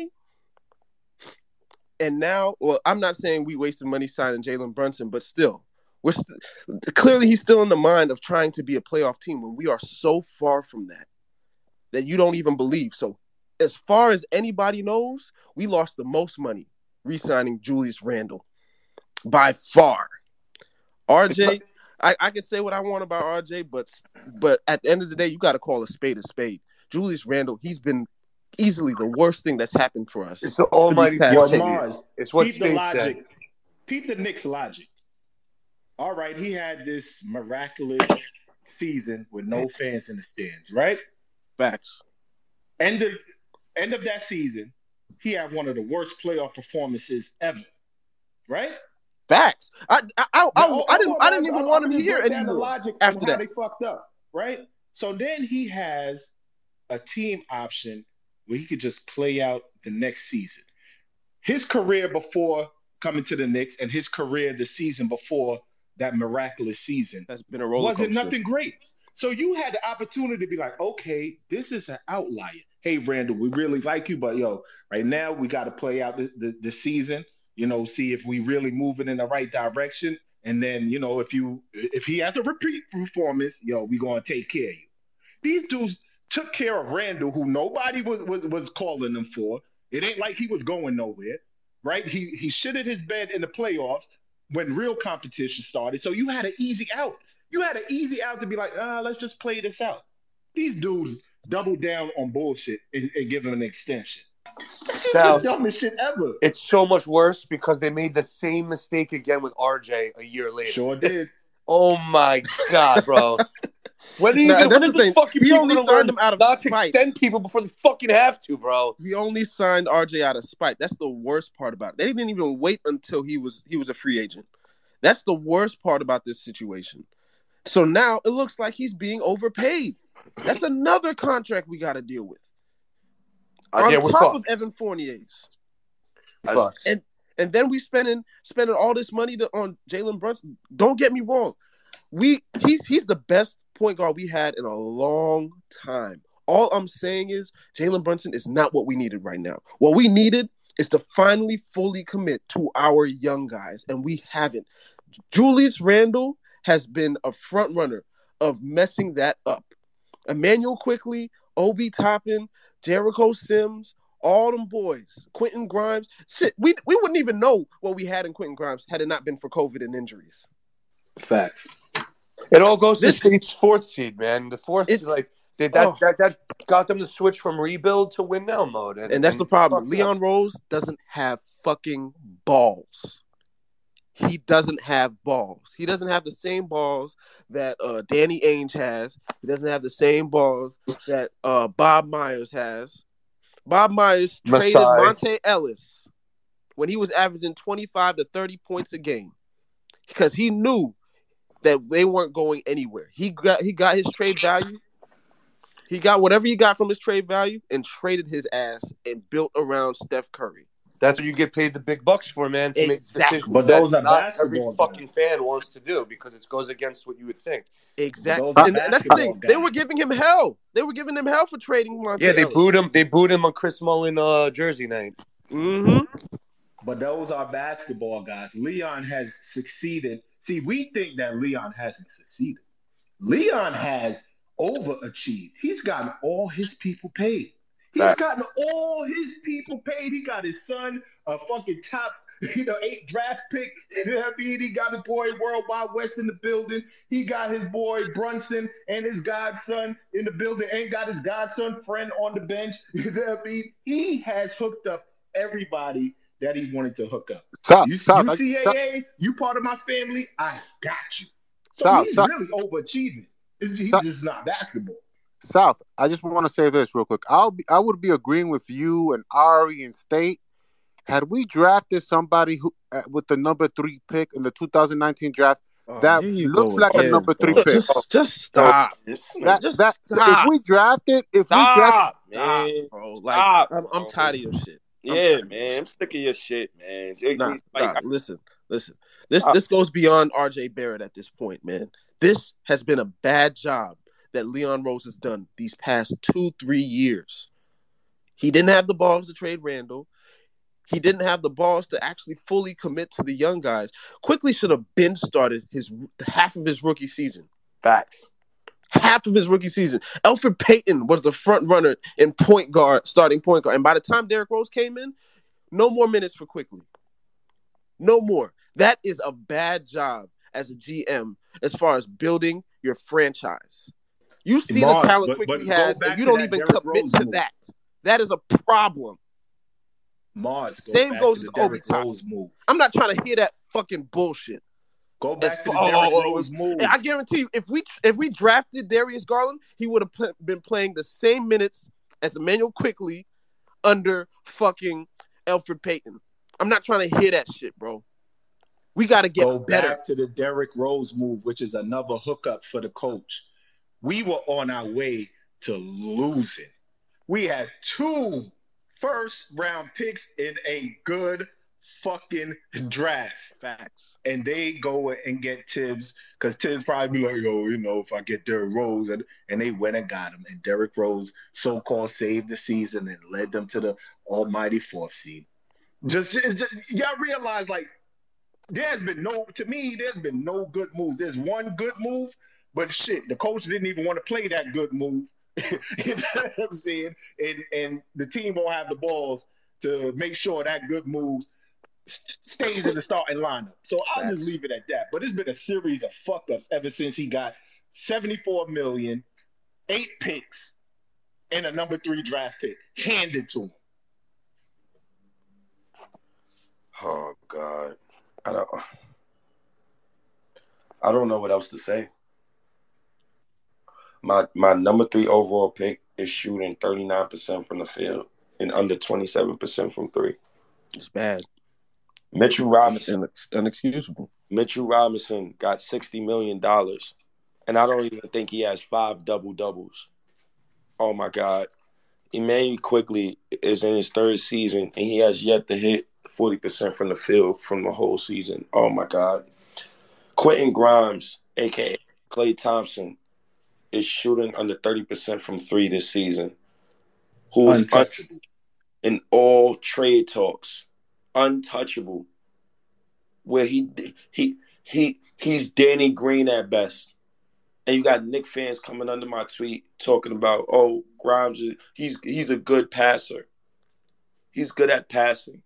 and now, well, I'm not saying we wasted money signing Jalen Brunson, but still, we're st- clearly he's still in the mind of trying to be a playoff team when we are so far from that that you don't even believe. So, as far as anybody knows, we lost the most money re-signing Julius Randle by far. RJ, I, I can say what I want about RJ, but but at the end of the day, you got to call a spade a spade. Julius Randle, he's been easily the worst thing that's happened for us. It's the almighty past Yo, 10 Mars. It's what peep the logic. said. Peep the Knicks logic. All right, he had this miraculous season with no fans in the stands, right? Facts. End of end of that season, he had one of the worst playoff performances ever, right? Facts. I I, I, I, No, I didn't hold I didn't even I'm- want I'm him here break the anymore. logic after of how that. they fucked up, right? So then he has a team option where he could just play out the next season. His career before coming to the Knicks and his career the season before that miraculous season That's been a roller wasn't coaster. nothing great. So you had the opportunity to be like, okay, this is an outlier. Hey, Randle, we really like you, but yo, right now we got to play out the, the, the season. You know, see if we really moving in the right direction. And then, you know, if you if he has a repeat performance, yo, we gonna take care of you. These dudes took care of Randle, who nobody was was, was calling them for. It ain't like he was going nowhere, right? He he shitted his bed in the playoffs when real competition started. So you had an easy out. You had an easy out to be like, ah, let's just play this out. These dudes doubled down on bullshit and, and give him an extension. That's just Now- the dumbest shit ever. It's so much worse because they made the same mistake again with RJ a year later. Sure did. Oh my god, bro. When are you Nah, gonna, when that's the fucking He only signed him out of not spite. extend people before they fucking have to, bro? He only signed RJ out of spite. That's the worst part about it. They didn't even wait until he was he was a free agent. That's the worst part about this situation. So now it looks like he's being overpaid. That's another contract we got to deal with. Uh, on top fucked. of Evan Fournier's. Fucked. And and then we spending spending all this money to, on Jalen Brunson. Don't get me wrong, we he's he's the best point guard we had in a long time. All I'm saying is Jalen Brunson is not what we needed right now. What we needed is to finally fully commit to our young guys, and we haven't. Julius Randle has been a front runner of messing that up. Immanuel Quickley, Obi Toppin, Jericho Sims, all them boys, Quentin Grimes. Shit, we we wouldn't even know what we had in Quentin Grimes had it not been for COVID and injuries. Facts. It all goes This- to State's fourth seed, man. The fourth, like that, oh. that that got them to switch from rebuild to win now mode, and, And that's the problem. Leon up. Rose doesn't have fucking balls. He doesn't have balls. He doesn't have the same balls that uh, Danny Ainge has. He doesn't have the same balls that uh, Bob Myers has. Bob Myers traded Monta Ellis when he was averaging 25 to 30 points a game because he knew that they weren't going anywhere. He got he got his trade value. He got whatever he got from his trade value and traded his ass and built around Steph Curry. That's what you get paid the big bucks for, man. To Exactly. make But that those are not every basketball guys. fucking fan wants to do because it goes against what you would think. Exactly. And, and that's the thing. basketball They were giving him hell. They were giving him hell for trading Monta Yeah, they Ellis. booed him. They booed him on Chris Mullin uh, Jersey night. Mm-hmm. But those are basketball guys. Leon has succeeded. See, we think that Leon hasn't succeeded. Leon has overachieved. He's gotten all his people paid. He's gotten all his people paid. He got his son a fucking top, you know, eight draft pick. You know what I mean? He got his boy World Wide Wes in the building. He got his boy Brunson and his godson in the building. And got his godson friend on the bench. You know what I mean? He has hooked up everybody that he wanted to hook up. South, You, South, you I- South, CAA, you part of my family, I got you. So South, he's South. really overachieving. He's South. just not basketball. South, I just want to say this real quick. I'll be, I would be agreeing with you and Ari and State. Had we drafted somebody who uh, with the number three pick in the 2019 draft, Oh, that looked you looks like a number three bro. pick. Just, just stop. that, just that stop. if we drafted, if we drafted, Stop, Stop, man. bro. Like Stop, I'm, I'm tired of your shit. I'm Yeah, man. I'm sick of your shit, man. Nah, like, nah, listen, listen. This Ah. this goes beyond RJ Barrett at this point, man. This has been a bad job. that Leon Rose has done these past two, three years. He didn't have the balls to trade Randle. He didn't have the balls to actually fully commit to the young guys. Quickley should have been started his half of his rookie season. Facts. Half of his rookie season. Elfrid Payton was the front runner in point guard, starting point guard. And by the time Derrick Rose came in, no more minutes for Quickley. No more. That is a bad job as a GM as far as building your franchise. You see Mars, the talent but- Quickley but has, and you don't even Derrick commit Rose to move. that. That is a problem. Mars. Go Same goes to as Obi. Rose move. I'm not trying to hear that fucking bullshit. Go back to the Oh, Derrick oh, oh, Rose oh, move. I guarantee you, if we if we drafted Darius Garland, he would have pl- been playing the same minutes as Immanuel Quickley under fucking Elfrid Payton. I'm not trying to hear that shit, bro. We got to get Go better. back to the Derrick Rose move, which is another hookup for the coach. We were on our way to losing. We had two first round picks in a good fucking draft. Facts. And they go and get Thibs because Thibs probably be like, yo, you know, if I get Derrick Rose, and, and they went and got him. And Derrick Rose so called saved the season and led them to the almighty fourth seed. Just, it's just y'all realize like there's been no to me, there's been no good move. There's one good move, but shit, the coach didn't even want to play that good move. you know what I'm saying? And and the team won't have the balls to make sure that good move stays in the starting lineup. So I'll just leave it at that. But it's been a series of fuck ups ever since he got 74 million, eight picks, and a number three draft pick handed to him. Oh God, I don't. I don't know what else to say. My my number three overall pick is shooting thirty nine percent from the field and under twenty seven percent from three. It's bad. Mitchell Robinson, It's inexcusable. Mitchell Robinson got sixty million dollars, and I don't even think he has five double doubles. Oh my God, Immanuel Quickley is in his third season, and he has yet to hit forty percent from the field from the whole season. Oh my God, Quentin Grimes, aka Klay Thompson, is shooting under thirty percent from three this season. Who is Untouchable. in all trade talks, untouchable. Where he he he he's Danny Green at best, and you got Knick fans coming under my tweet talking about oh Grimes he's he's a good passer. He's good at passing.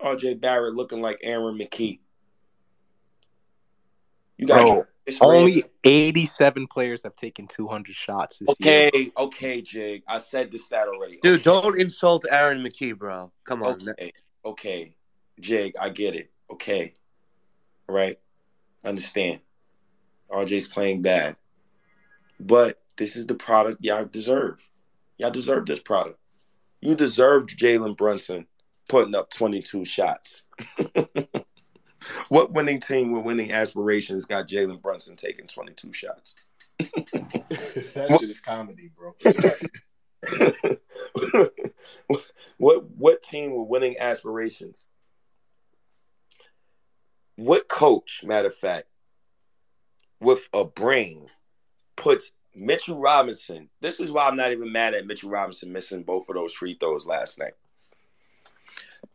RJ Barrett looking like Aaron McKie. You got Bro, only 87 players have taken 200 shots this Okay, year. okay, Jig. I said this stat already. Dude, okay. don't insult Aaron McKie, bro. Come on. Okay, okay, Jig, I get it. Okay, all right, understand. RJ's playing bad, but this is the product y'all deserve. Y'all deserve this product. You deserved Jalen Brunson putting up 22 shots. what winning team with winning aspirations got Jalen Brunson taking 22 shots? that shit is comedy, bro. what what team with winning aspirations? What coach, matter of fact, with a brain, puts Mitchell Robinson? This is why I'm not even mad at Mitchell Robinson missing both of those free throws last night.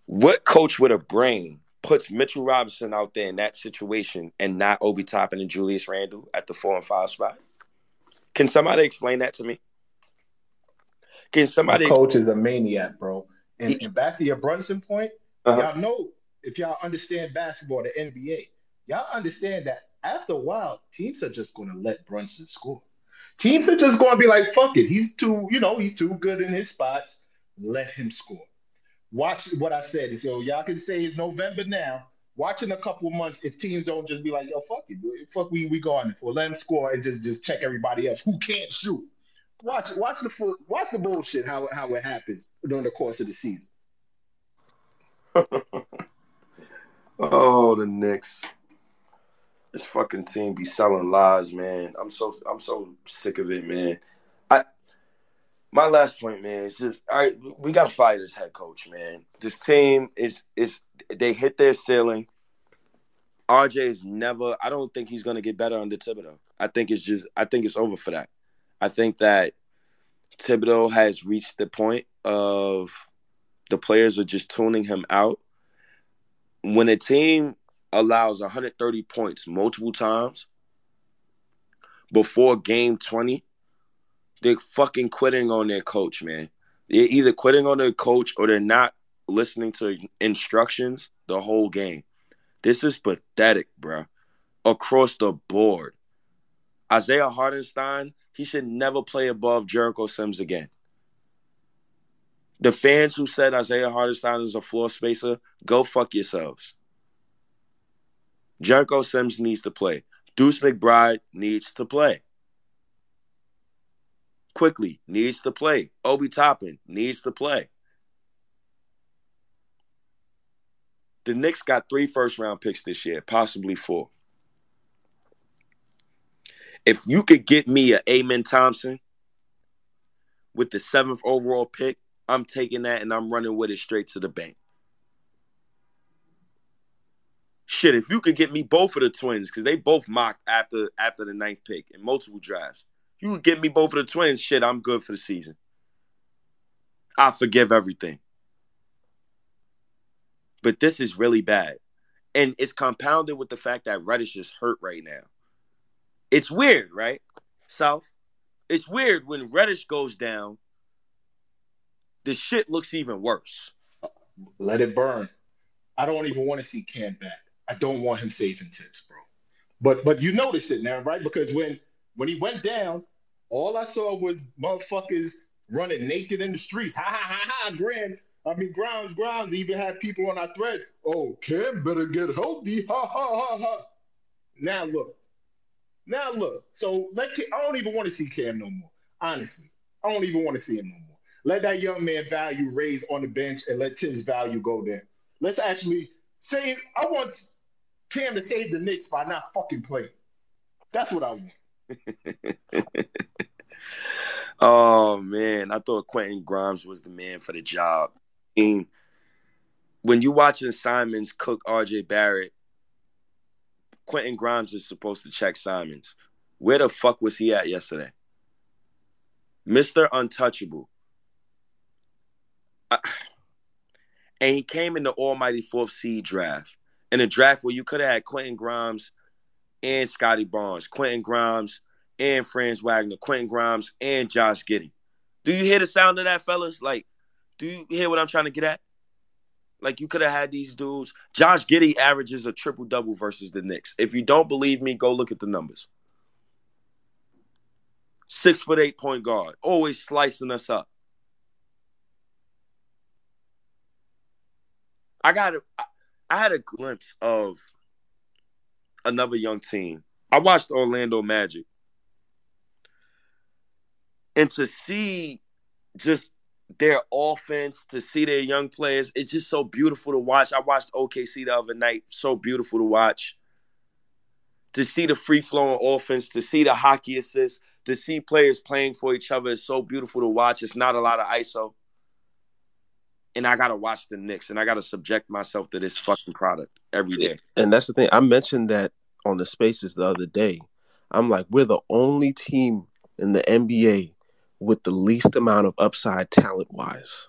What coach with a brain puts Mitchell Robinson out there in that situation and not Obi Toppin and Julius Randle at the four and five spot? Can somebody explain that to me? Can My somebody? coach is a maniac, bro. And, and back to your Brunson point, Uh-huh. y'all know if y'all understand basketball, the NBA, y'all understand that after a while, teams are just going to let Brunson score. Teams are just going to be like, fuck it. He's too, you know, he's too good in his spots. Let him score. Watch what I said. So y'all can say it's November now. Watch in a couple months if teams don't just be like, yo, fuck it. Fuck we we going for. Let them score and just just check everybody else who can't shoot. Watch watch the watch the bullshit how how it happens during the course of the season. Oh, the Knicks. This fucking team be selling lies, man. I'm so I'm so sick of it, man. My last point, man, is just all right, we gotta fire this head coach, man. This team is is they hit their ceiling. RJ is never I don't think he's gonna get better under Thibodeau. I think it's just I think it's over for that. I think that Thibodeau has reached the point of the players are just tuning him out. When a team allows 130 points multiple times before game 20, they're fucking quitting on their coach, man. They're either quitting on their coach or they're not listening to instructions the whole game. This is pathetic, bro. Across the board. Isaiah Hartenstein, he should never play above Jericho Sims again. The fans who said Isaiah Hartenstein is a floor spacer, go fuck yourselves. Jericho Sims needs to play. Deuce McBride needs to play. Quickley needs to play. Obi Toppin needs to play. The Knicks got three first round picks this year, possibly four. If you could get me a Amen Thompson with the seventh overall pick, I'm taking that and I'm running with it straight to the bank. Shit, if you could get me both of the twins, because they both mocked after after the ninth pick in multiple drafts. You get me both of the twins, shit, I'm good for the season. I forgive everything. But this is really bad. And it's compounded with the fact that Reddish is hurt right now. It's weird, right? South. It's weird when Reddish goes down, the shit looks even worse. Let it burn. I don't even want to see Cam back. I don't want him saving Thibs, bro. But but you notice it now, right? Because when when he went down, all I saw was motherfuckers running naked in the streets. Ha ha ha ha! Grand. I mean, grounds, grounds. Even had people on our thread. Oh, Cam better get healthy. Ha ha ha ha. Now look. Now look. So let I don't even want to see Cam no more. Honestly, I don't even want to see him no more. Let that young man value raise on the bench and let Tim's value go there. Let's actually say I want Cam to save the Knicks by not fucking playing. That's what I want. oh man, I thought Quentin Grimes was the man for the job. I mean, when you watching Simons cook RJ Barrett, Quentin Grimes is supposed to check Simons. Where the fuck was he at yesterday? Mr. Untouchable. I, and he came in the almighty fourth seed draft. In a draft where you could have had Quentin Grimes and Scotty Barnes, Quentin Grimes and Franz Wagner, Quentin Grimes and Josh Giddey. Do you hear the sound of that, fellas? Like, do you hear what I'm trying to get at? Like, you could have had these dudes. Josh Giddey averages a triple double versus the Knicks. If you don't believe me, go look at the numbers. Six foot eight point guard, always slicing us up. I got a, I had a glimpse of another young team. I watched Orlando Magic. And to see just their offense, to see their young players, it's just so beautiful to watch. I watched OKC the other night, so beautiful to watch. To see the free flowing offense, to see the hockey assists, to see players playing for each other is so beautiful to watch. It's not a lot of ISO and I gotta watch the Knicks, and I gotta subject myself to this fucking product every day. And that's the thing. I mentioned that on the spaces the other day. I'm like, we're the only team in the NBA with the least amount of upside talent wise.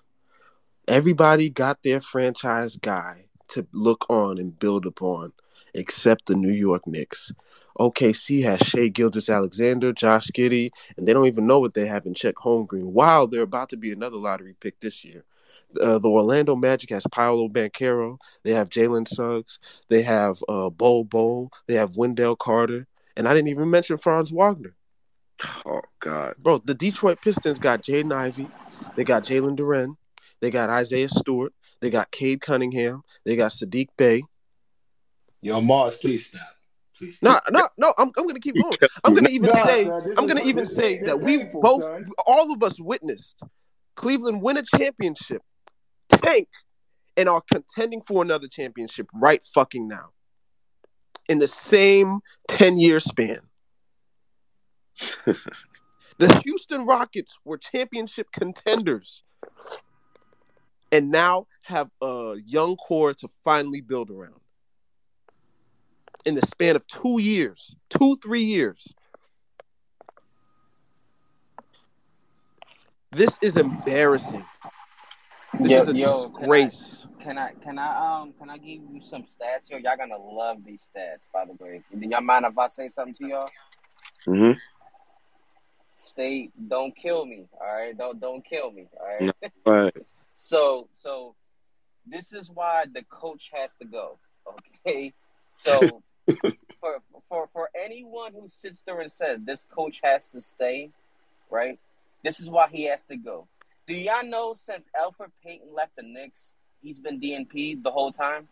Everybody got their franchise guy to look on and build upon, except the New York Knicks. OKC has Shai Gilgeous-Alexander, Josh Giddey, and they don't even know what they have in Chet Holmgren. While they're about to be another lottery pick this year. Uh, the Orlando Magic has Paolo Banchero. They have Jalen Suggs. They have uh, Bol Bol. They have Wendell Carter. And I didn't even mention Franz Wagner. Oh, God. Bro, the Detroit Pistons got Jaden Ivey. They got Jalen Duren. They got Isaiah Stewart. They got Cade Cunningham. They got Saddiq Bey. Yo, Mars, please stop. Please No, no, no. I'm, I'm gonna keep going. I'm gonna even Nah, say son, I'm gonna even say this that we painful, both, son. all of us, witnessed Cleveland win a championship, tank and are contending for another championship right fucking now in the same 10 year span. the Houston Rockets were championship contenders and now have a young core to finally build around in the span of two years, two, three years. This is embarrassing. This Yo, is a yo, can I can I can I um can I give you some stats here? Y'all gonna love these stats, by the way. Do y'all mind if I say something to y'all? Mm-hmm. Stay, don't kill me, all right? Don't don't kill me, all right? All right. So so this is why the coach has to go. Okay. So for for for anyone who sits there and says this coach has to stay, right? This is why he has to go. Do y'all know since Elfrid Payton left the Knicks, he's been DNP the whole time?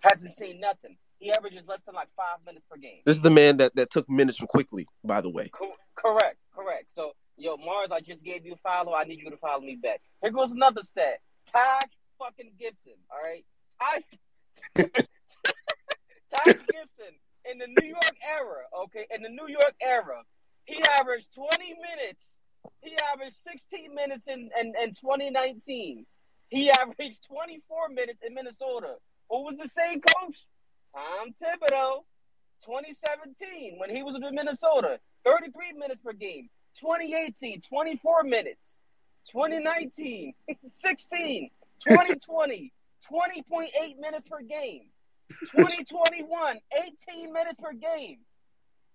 Hasn't seen nothing. He averages less than like five minutes per game. This is the man that, that took minutes from Quickley, by the way. Co- correct, correct. So, yo, Mars, I just gave you a follow. I need you to follow me back. Here goes another stat. Taj fucking Gibson, all right? Taj, Taj Gibson in the New York era, okay, in the New York era, he averaged 20 minutes. He averaged 16 minutes in, in, in 2019. He averaged 24 minutes in Minnesota. Who was the same coach? Tom Thibodeau. 2017, when he was with Minnesota, 33 minutes per game. 2018, 24 minutes. 2019, 16. 2020, 20.8 minutes per game. 2021, 18 minutes per game.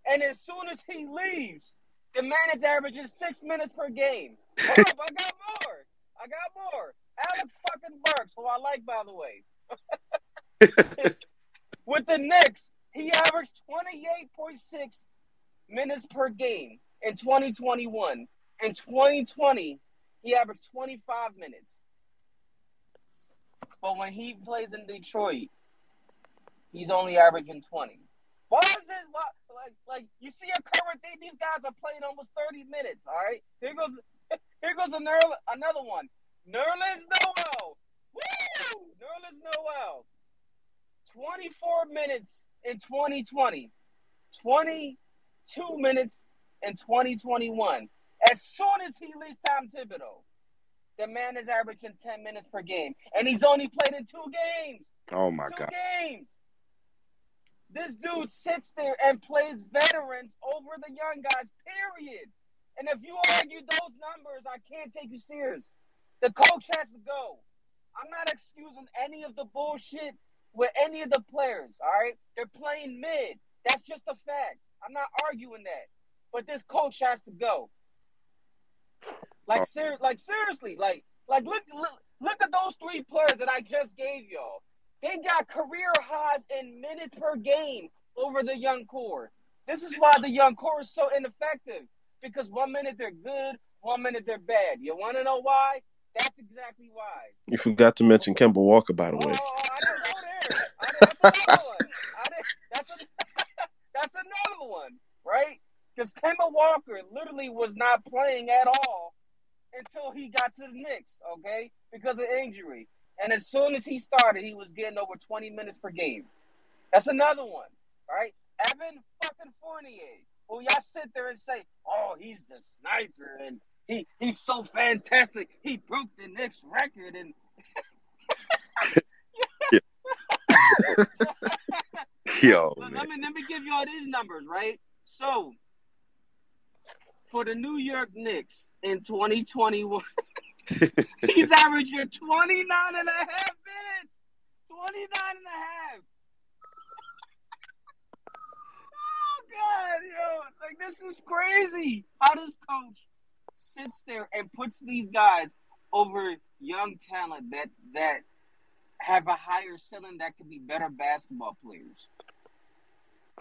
And as soon as he leaves, the man is averaging six minutes per game. Hold oh, up, I got more. I got more. Alec fucking Burks, who I like, by the way. With the Knicks, he averaged 28.6 minutes per game in 2021. In 2020, he averaged 25 minutes. But when he plays in Detroit, he's only averaging 20. Why is it why, like like you see a current thing? These guys are playing almost 30 minutes. All right, here goes here goes another another one. Nerlens Noel. Woo! Nerlens Noel. 24 minutes in 2020. 22 minutes in 2021. As soon as he leaves Tom Thibodeau, the man is averaging 10 minutes per game. And he's only played in two games. Oh my Two god. games. This dude sits there and plays veterans over the young guys, period. And if you argue those numbers, I can't take you serious. The coach has to go. I'm not excusing any of the bullshit with any of the players, all right? They're playing mid. That's just a fact. I'm not arguing that. But this coach has to go. Like ser- like seriously, like like look, look look at those three players that I just gave y'all. They got career highs in minutes per game over the young core. This is why the young core is so ineffective. Because one minute they're good, one minute they're bad. You want to know why? That's exactly why. You forgot to mention Kemba Walker, by the way. Oh, oh I didn't go there. I, that's another one. That's, a, that's another one, right? Because Kemba Walker literally was not playing at all until he got to the Knicks, okay? Because of injury. And as soon as he started, he was getting over 20 minutes per game. That's another one, right? Evan fucking Fournier, who y'all sit there and say, oh, he's the sniper and he he's so fantastic. He broke the Knicks record and Yo, let, man. me let me give you all these numbers, right? So for the New York Knicks in 2021, he's averaging 29 and a half minutes. 29 and a half. oh God, yo, like this is crazy. How this coach sits there and puts these guys over young talent that that have a higher ceiling that could be better basketball players.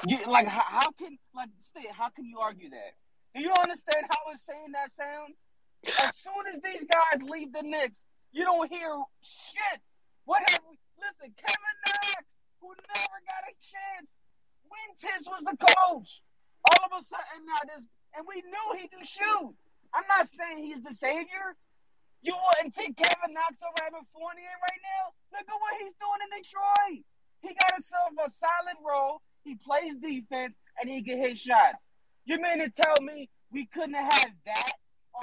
You like how, how can like stay how can you argue that? Do you understand how insane that sounds? As soon as these guys leave the Knicks, you don't hear shit. What have we listen, Kevin Knox, who never got a chance. When Thibs was the coach. All of a sudden now this and we knew he could shoot. I'm not saying he's the savior. You wouldn't take Kevin Knox over Evan Fournier right now? Look at what he's doing in Detroit. He got himself a solid role. He plays defense and he can hit shots. You mean to tell me we couldn't have had that?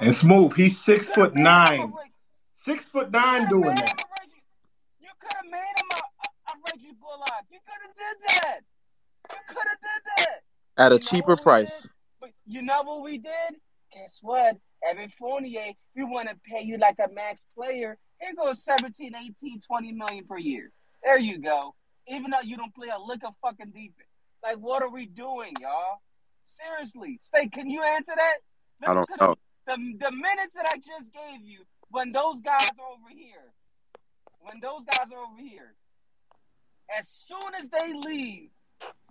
And smooth, he's six You foot made him a nine. Six foot nine could doing that. him a Reggie. You could have made him a, a, a Reggie Bullock. You could have did that. You could have did that. At a You cheaper price. But you know what we did? Guess what? Evan Fournier, we want to pay you like a max player. Here goes 17, 18, 20 million per year. There you go. Even though you don't play a lick of fucking defense. Like, what are we doing, y'all? Seriously. Stay, can you answer that? I don't know. the, the, the minutes that I just gave you when those guys are over here. When those guys are over here. As soon as they leave,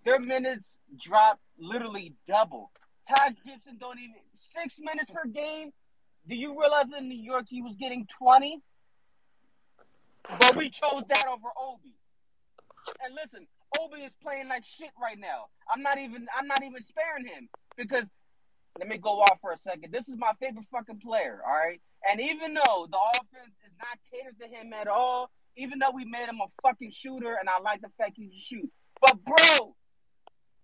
their minutes drop literally double. Taj Gibson don't even six minutes per game. Do you realize in New York he was getting 20? But we chose that over Obi. And listen, Obi is playing like shit right now. I'm not even I'm not even sparing him because let me go off for a second. This is my favorite fucking player, all right? And even though the offense is not catered to him at all, even though we made him a fucking shooter and I like the fact he can shoot. But bro,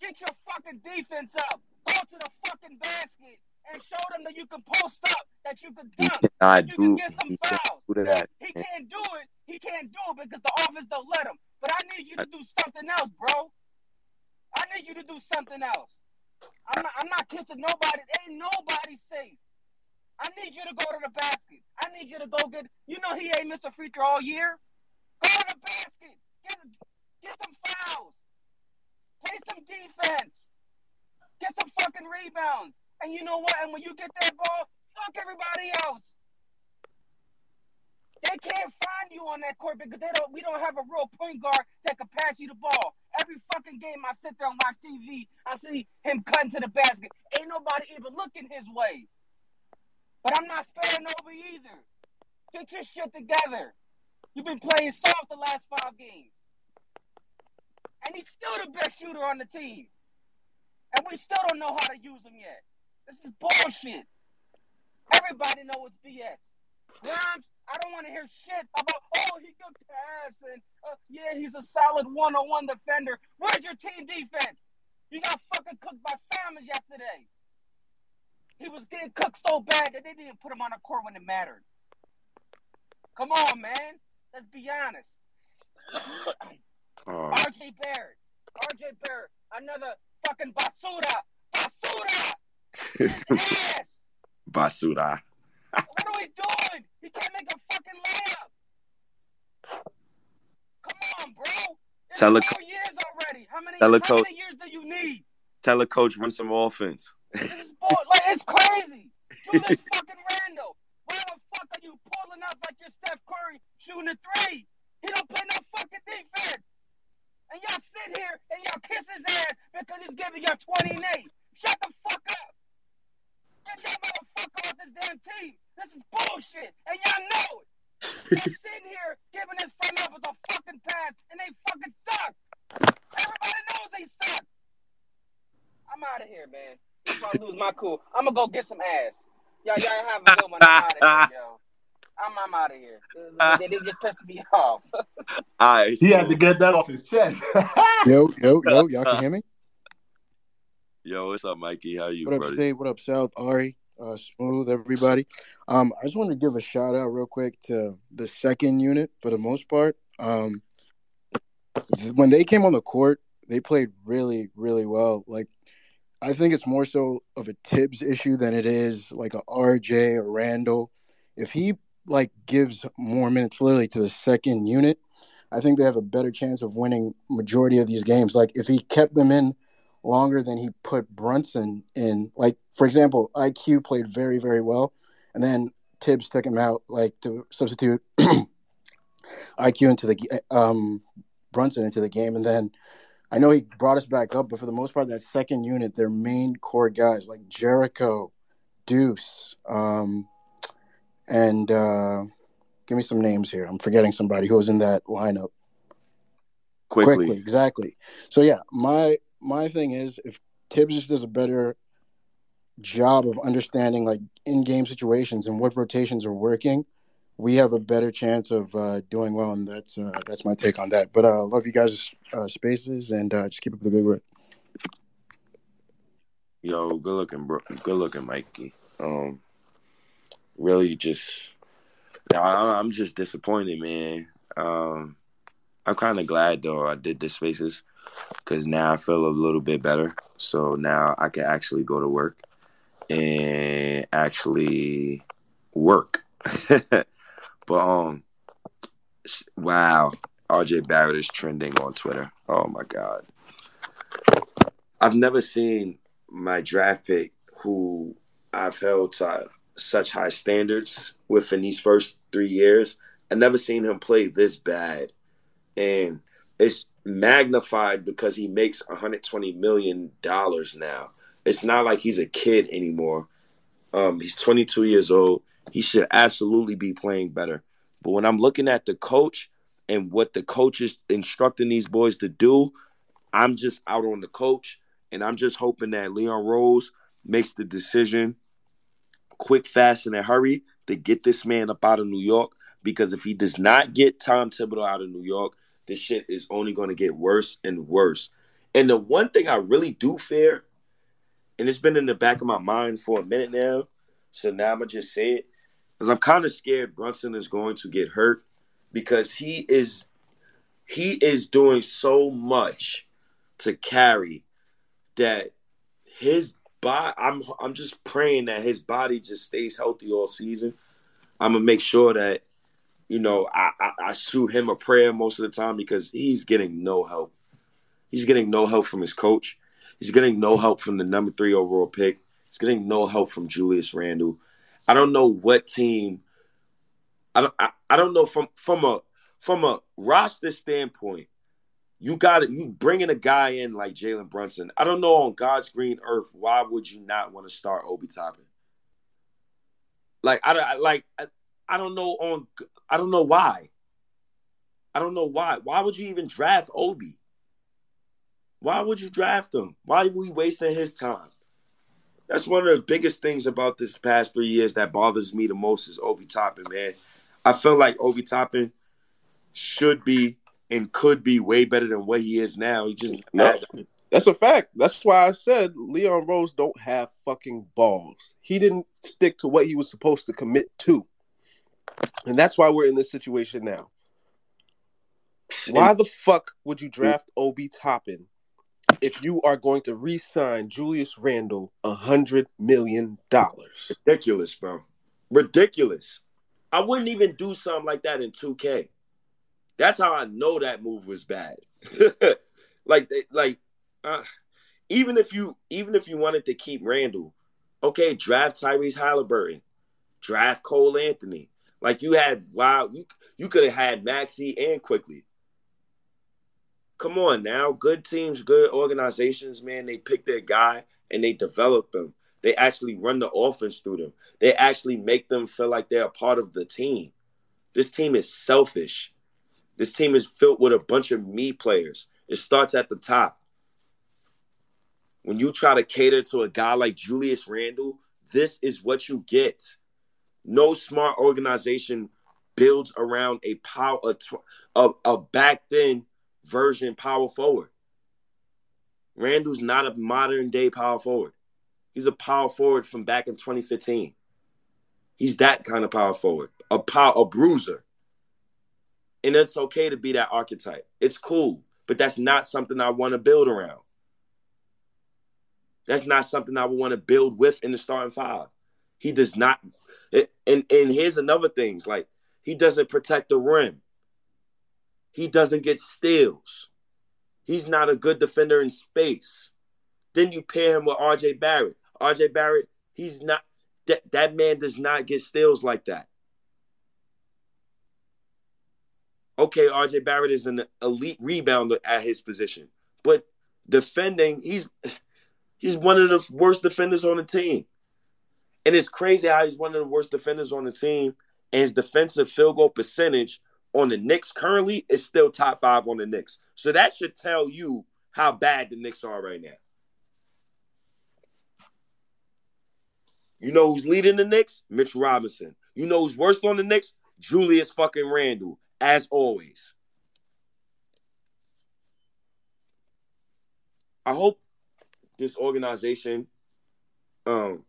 get your fucking defense up. Go to the fucking basket and show them that you can post up, that you can dunk, that you can do. get some fouls. do that. He can't do it. He can't do it because the offense don't let him. But I need you to do something else, bro. I need you to do something else. I'm not, I'm not kissing nobody. Ain't nobody safe. I need you to go to the basket. I need you to go get. You know he ain't missed a free throw all year. Go to the basket. Get get some fouls. Play some defense. Get some fucking rebounds. And you know what? And when you get that ball, fuck everybody else. They can't find you on that court because they don't. We don't have a real point guard that can pass you the ball. Every fucking game I sit there and watch TV, I see him cutting to the basket. Ain't nobody even looking his way. But I'm not sparing over either. Get your shit together. You've been playing soft the last five games, and he's still the best shooter on the team, and we still don't know how to use him yet. This is bullshit. Everybody know it's BS. Grimes, I don't want to hear shit about, oh, he can pass and, uh, yeah, he's a solid one-on-one defender. Where's your team defense? You got fucking cooked by Simons yesterday. He was getting cooked so bad that they didn't even put him on the court when it mattered. Come on, man. Let's be honest. Oh, RJ Barrett. RJ Barrett. Another fucking basura. Basura! Basura. What are we doing? He can't make a fucking layup. Come on, bro. It's Tell a four years already. How many, how coach. many years do you need? Tell a coach run some offense. This is bull- like, it's crazy. Do this fucking rando. Why the fuck are you pulling up like you're Steph Curry shooting a three? He don't play no fucking defense. And y'all sit here and y'all kiss his ass because he's giving y'all 20 and 8. Shut the fuck up. Get that motherfucker off this damn team. This is bullshit. And y'all know it. Y'all sitting here giving his front office a fucking pass and they fucking suck. Everybody knows they suck. I'm out of here, man. Before I lose my cool, I'm gonna go get some ass. Y'all, y'all have a good one. I'm out of here, yo. I'm, I'm out of here. They, they just pissed me off. All right, He had to get that off his chest. Yo, yo, yo, y'all can uh, hear me? Yo, what's up, Mikey? How you, What up, brother? State? What up, South? Ari, uh, Smooth, everybody. Um, I just wanted to give a shout out real quick to the second unit for the most part. Um, when they came on the court, they played really, really well. Like, I think it's more so of a Thibs issue than it is like a RJ or Randle. If he like gives more minutes literally to the second unit, I think they have a better chance of winning majority of these games. Like if he kept them in longer than he put Brunson in, like for example, IQ played very very well, and then Thibs took him out like to substitute IQ into the um Brunson into the game, and then I know he brought us back up, but for the most part, that second unit, their main core guys like Jericho, Deuce, um, and uh, give me some names here. I'm forgetting somebody who was in that lineup. Quickley. exactly. So yeah, my my thing is if Thibs just does a better job of understanding like in game situations and what rotations are working, we have a better chance of uh, doing well, and that's uh, that's my take on that. But uh, love you guys' uh, spaces, and uh, just keep up the good work. Yo, good looking, bro. Good looking, Mikey. Um, really, just I'm just disappointed, man. Um, I'm kind of glad though I did the spaces because now I feel a little bit better. So now I can actually go to work and actually work. but um, wow, RJ Barrett is trending on Twitter. Oh my god, I've never seen my draft pick, who I've held to such high standards within these first three years. I've never seen him play this bad, and it's magnified because he makes 120 million dollars now. It's not like he's a kid anymore. Um, he's 22 years old. He should absolutely be playing better. But when I'm looking at the coach and what the coach is instructing these boys to do, I'm just out on the coach, and I'm just hoping that Leon Rose makes the decision quick, fast, in a hurry to get this man up out of New York. Because if he does not get Tom Thibodeau out of New York, this shit is only going to get worse and worse. And the one thing I really do fear, and it's been in the back of my mind for a minute now, so now I'm gonna just say it, because I'm kind of scared Brunson is going to get hurt because he is he is doing so much to carry that his body. I'm I'm just praying that his body just stays healthy all season. I'm gonna make sure that you know I, I, I shoot him a prayer most of the time because he's getting no help. He's getting no help from his coach. He's getting no help from the number three overall pick. He's getting no help from Julius Randle. I don't know what team. I don't. I, I don't know from from a from a roster standpoint. You got it. You bringing a guy in like Jalen Brunson. I don't know on God's green earth why would you not want to start Obi Toppin? Like I, I like I, don't know on I don't know why. I don't know why. Why would you even draft Obi? Why would you draft him? Why are we wasting his time? That's one of the biggest things about this past three years that bothers me the most is Obi Toppin, man. I feel like Obi Toppin should be and could be way better than what he is now. He just No, that's a fact. That's why I said Leon Rose don't have fucking balls. He didn't stick to what he was supposed to commit to. And that's why we're in this situation now. Why the fuck would you draft Obi Toppin if you are going to re-sign Julius Randle a hundred million dollars? ridiculous, bro. Ridiculous. I wouldn't even do something like that in 2K. That's how I know that move was bad. like, they, like, uh, even if you even if you wanted to keep Randle, okay, draft Tyrese Halliburton, draft Cole Anthony. Like you had wow, you you could have had Maxey and Quickley. Come on now, good teams, good organizations, man. They pick their guy and they develop them. They actually run the offense through them. They actually make them feel like they're a part of the team. This team is selfish. This team is filled with a bunch of me players. It starts at the top. When you try to cater to a guy like Julius Randle, this is what you get. No smart organization builds around a power a, a, a back then version power forward. Randle's not a modern day power forward. He's a power forward from back in 2015. He's that kind of power forward, a power, a bruiser. And it's okay to be that archetype. It's cool, but that's not something I want to build around. That's not something I would want to build with in the starting five. He does not. And and here's another things like he doesn't protect the rim. He doesn't get steals. He's not a good defender in space. Then you pair him with RJ Barrett. RJ Barrett, he's not that that man does not get steals like that. Okay, RJ Barrett is an elite rebounder at his position, but defending, he's he's one of the worst defenders on the team. And it's crazy how he's one of the worst defenders on the team, and his defensive field goal percentage on the Knicks currently is still top five on the Knicks. So that should tell you how bad the Knicks are right now. You know who's leading the Knicks? Mitch Robinson. You know who's worst on the Knicks? Julius fucking Randle, as always. I hope this organization um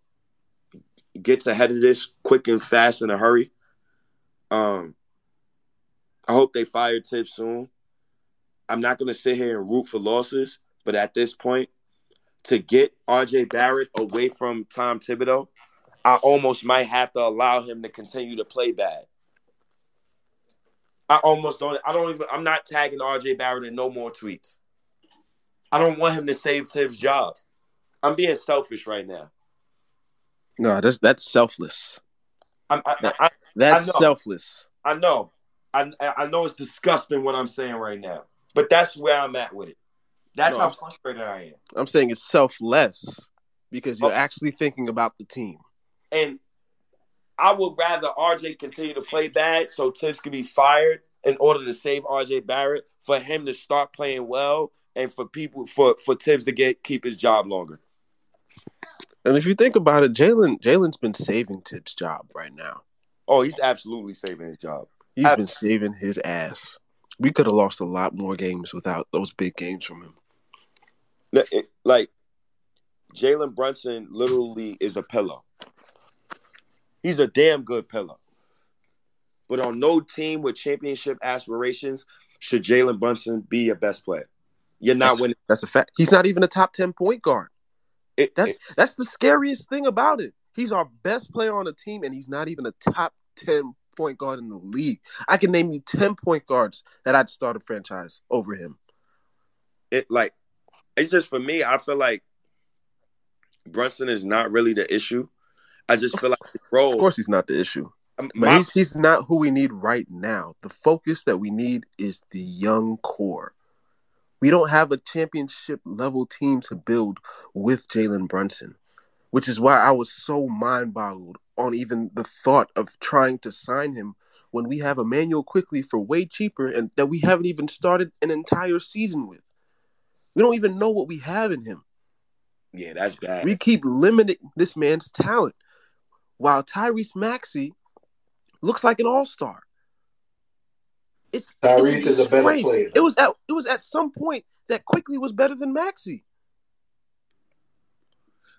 gets ahead of this quick and fast in a hurry. Um I hope they fire Thibs soon. I'm not gonna sit here and root for losses, but at this point, to get RJ Barrett away from Tom Thibodeau, I almost might have to allow him to continue to play bad. I almost don't. I don't even. I'm not tagging RJ Barrett in no more tweets. I don't want him to save Thibs' job. I'm being selfish right now. No, that's that's selfless. I'm, I, I, that's I know. selfless. I know. I I know it's disgusting what I'm saying right now, but that's where I'm at with it. That's No, how I'm- frustrated I am. I'm saying it's selfless because you're Oh. actually thinking about the team. And I would rather RJ continue to play bad so Thibs can be fired in order to save RJ Barrett for him to start playing well and for people for for Thibs to get keep his job longer. And if you think about it, Jalen Jalen's been saving Thibs' job right now. Oh, he's absolutely saving his job. He's Ab- been saving his ass. We could have lost a lot more games without those big games from him. It- Like Jalen Brunson literally is a pillow. He's a damn good pillow. But on no team with championship aspirations should Jalen Brunson be your best player. You're not That's, winning. that's a fact. He's not even a top ten point guard. It, That's it- that's the scariest thing about it. He's our best player on the team, and he's not even a top ten point guard in the league. I can name you ten point guards that I'd start a franchise over him. it like it's just for me. I feel like Brunson is not really the issue. I just feel like his role. Of course, he's not the issue, um, but my- he's he's not who we need right now. The focus that we need is the young core. We don't have a championship level team to build with Jalen Brunson, which is why I was so mind boggled on even the thought of trying to sign him when we have Immanuel Quickley for way cheaper and that we haven't even started an entire season with. We don't even know what we have in him. yeah, that's bad. We keep limiting this man's talent while Tyrese Maxey looks like an all star. It's Tyrese it's is a better disgrace. player. It was at it was at some point that Quickley was better than Maxey.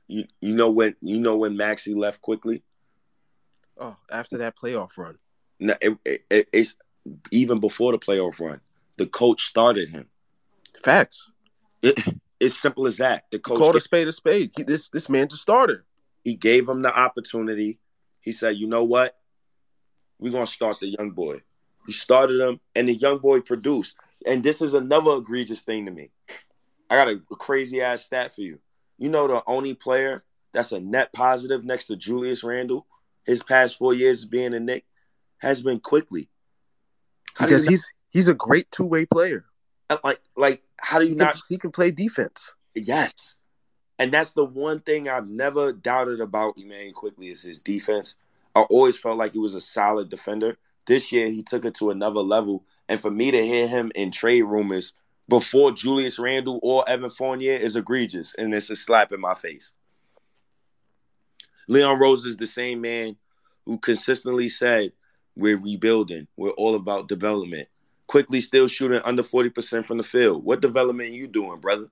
you you know when you know when Maxey left Quickley. Oh, after that playoff run. No, it, it, it- it's even before the playoff run. The coach started him. Facts. It, it's simple as that. The coach Call a spade a spade. He, this this man's a starter. he gave him the opportunity. He said, "You know what? We're gonna start the young boy." He started him, and the young boy produced. And this is another egregious thing to me. I got a crazy ass stat for you. You know the only player that's a net positive next to Julius Randle, his past four years being a Knick, has been Quickley. How Because he's he's a great two way player. Uh, like like how do you He can, not he can play defense. Yes. And that's the one thing I've never doubted about Immanuel Quickley is his defense. I always felt like he was a solid defender. This year he took it to another level. And for me to hear him in trade rumors before Julius Randle or Evan Fournier is egregious. And it's a slap in my face. Leon Rose is the same man who consistently said, We're rebuilding. We're all about development. Quickley still shooting under 40% from the field. What development you doing, brother?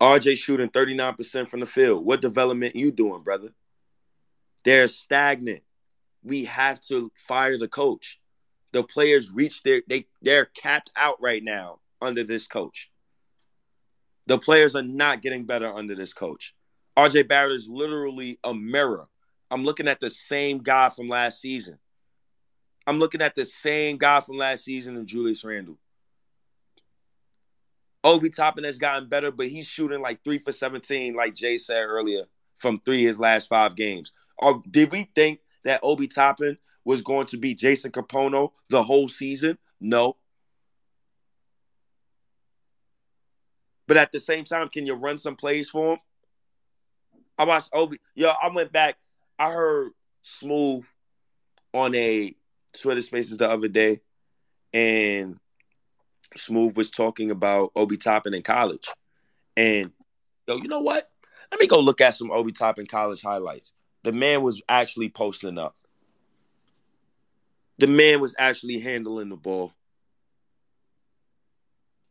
RJ shooting 39% from the field. What development you doing, brother? They're stagnant. We have to fire the coach. The players reach their they they're capped out right now under this coach. The players are not getting better under this coach. RJ Barrett is literally a mirror. I'm looking at the same guy from last season. I'm looking at the same guy from last season and Julius Randle. Obi Toppin has gotten better, but he's shooting like three for 17, like Jay said earlier, from three his last five games. Or did we think that Obi Toppin was going to be Jason Kapono the whole season? No. But at the same time, can you run some plays for him? I watched Obi. Yo, I went back. I heard Smooth on a Twitter Spaces the other day, and Smooth was talking about Obi Toppin in college. And yo, you know what? Let me go look at some Obi Toppin college highlights. The man was actually posting up. The man was actually handling the ball.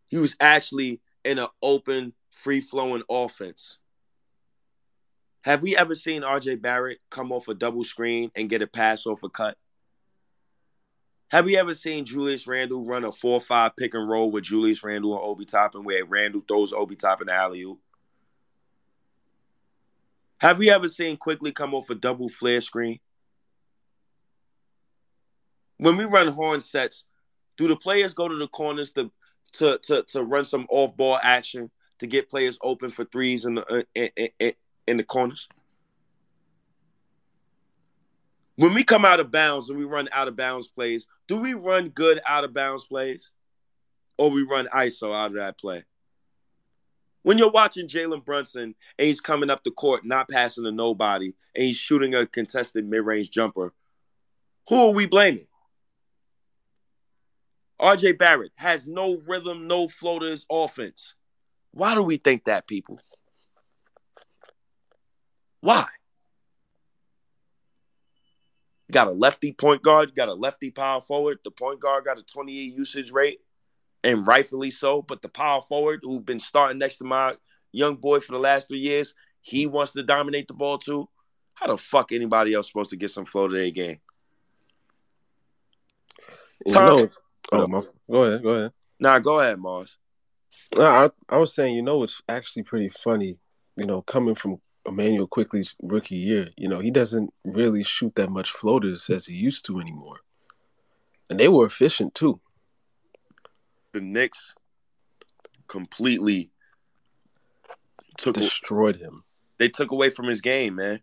He was actually in an open, free flowing offense. Have we ever seen RJ Barrett come off a double screen and get a pass off a cut? Have you ever seen Julius Randle run a 4 5 pick and roll with Julius Randle and Obi Toppin where Randle throws Obi Toppin alley oop? Have you ever seen Quickley come off a double flare screen? When we run horn sets, do the players go to the corners to to to, to run some off ball action to get players open for threes in the uh, in, in, in the corners? When we come out of bounds and we run out of bounds plays, do we run good out of bounds plays? Or we run ISO out of that play? When you're watching Jalen Brunson and he's coming up the court, not passing to nobody, and he's shooting a contested mid-range jumper, who are we blaming? RJ Barrett has no rhythm, no floaters offense. Why do we think that, people? Why? You got a lefty point guard, got a lefty power forward. The point guard got a 28 usage rate, and rightfully so. But the power forward, who's been starting next to my young boy for the last three years, he wants to dominate the ball too. How the fuck anybody else supposed to get some flow to their game? You know, oh, my, go ahead, go ahead. Nah, go ahead, Mars. No, I, I was saying, you know, it's actually pretty funny, you know, coming from Immanuel Quickley's rookie year. You know, he doesn't really shoot that much floaters as he used to anymore, and they were efficient too. The Knicks completely took Destroyed him. they took away from his game, man.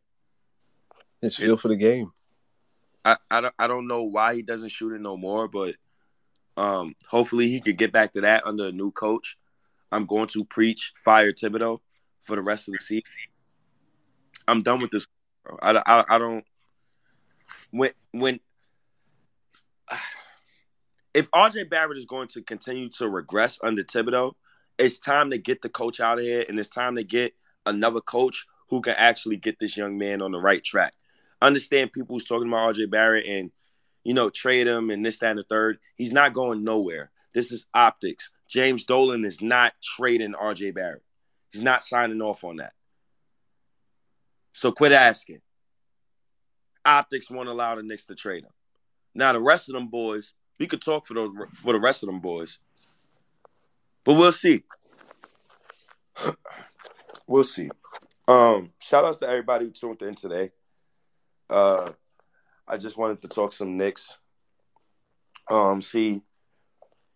His feel for the game. I, I don't I don't know why he doesn't shoot it no more, but um hopefully he could get back to that under a new coach. I'm going to preach fire Thibodeau for the rest of the season. I'm done with this. I, I, I don't when when if RJ Barrett is going to continue to regress under Thibodeau, it's time to get the coach out of here and it's time to get another coach who can actually get this young man on the right track. Understand people who's talking about RJ Barrett and you know trade him and this, that, and the third. He's not going nowhere. This is optics. James Dolan is not trading RJ Barrett. He's not signing off on that. So quit asking. Optics won't allow the Knicks to trade him. Now the rest of them boys, we could talk for those for the rest of them boys, but we'll see. we'll see. Um, shout outs to everybody who tuned in today. Uh, I just wanted to talk some Knicks. Um, see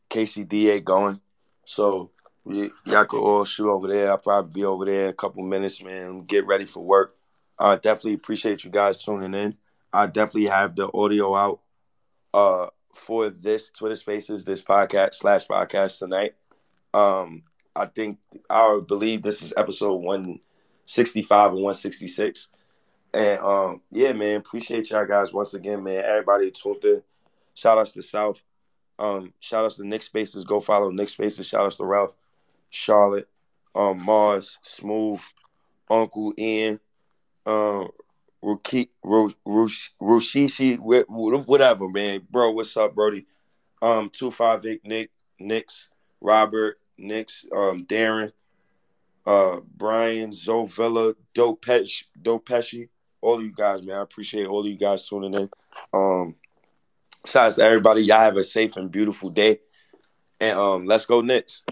KCDA going. So y- y'all could all shoot over there. I'll probably be over there in a couple minutes, man. Get ready for work. I definitely appreciate you guys tuning in. I definitely have the audio out uh for this Twitter Spaces, this podcast slash podcast tonight. Um, I think I believe this is episode one sixty five and one sixty six. And um, yeah, man, appreciate y'all guys once again, man. Everybody tuned in. Shout outs to South. Um, shout outs to Nick Spaces. Go follow Nick Spaces. Shout outs to Ralph, Charlotte, um, Mars, Smooth, Uncle Ian, um, Ruki, Ru- Rush- Rushishi, wh- wh- whatever, man. Bro, what's up, Brody? Um, two five eight Nick, Nicks, Robert, Nicks, um, Darren, uh, Brian, Zovilla, Dopesh, Dopeshi, all of you guys, man. I appreciate all of you guys tuning in. Um, shout out to everybody. Y'all have a safe and beautiful day. And um, let's go Knicks.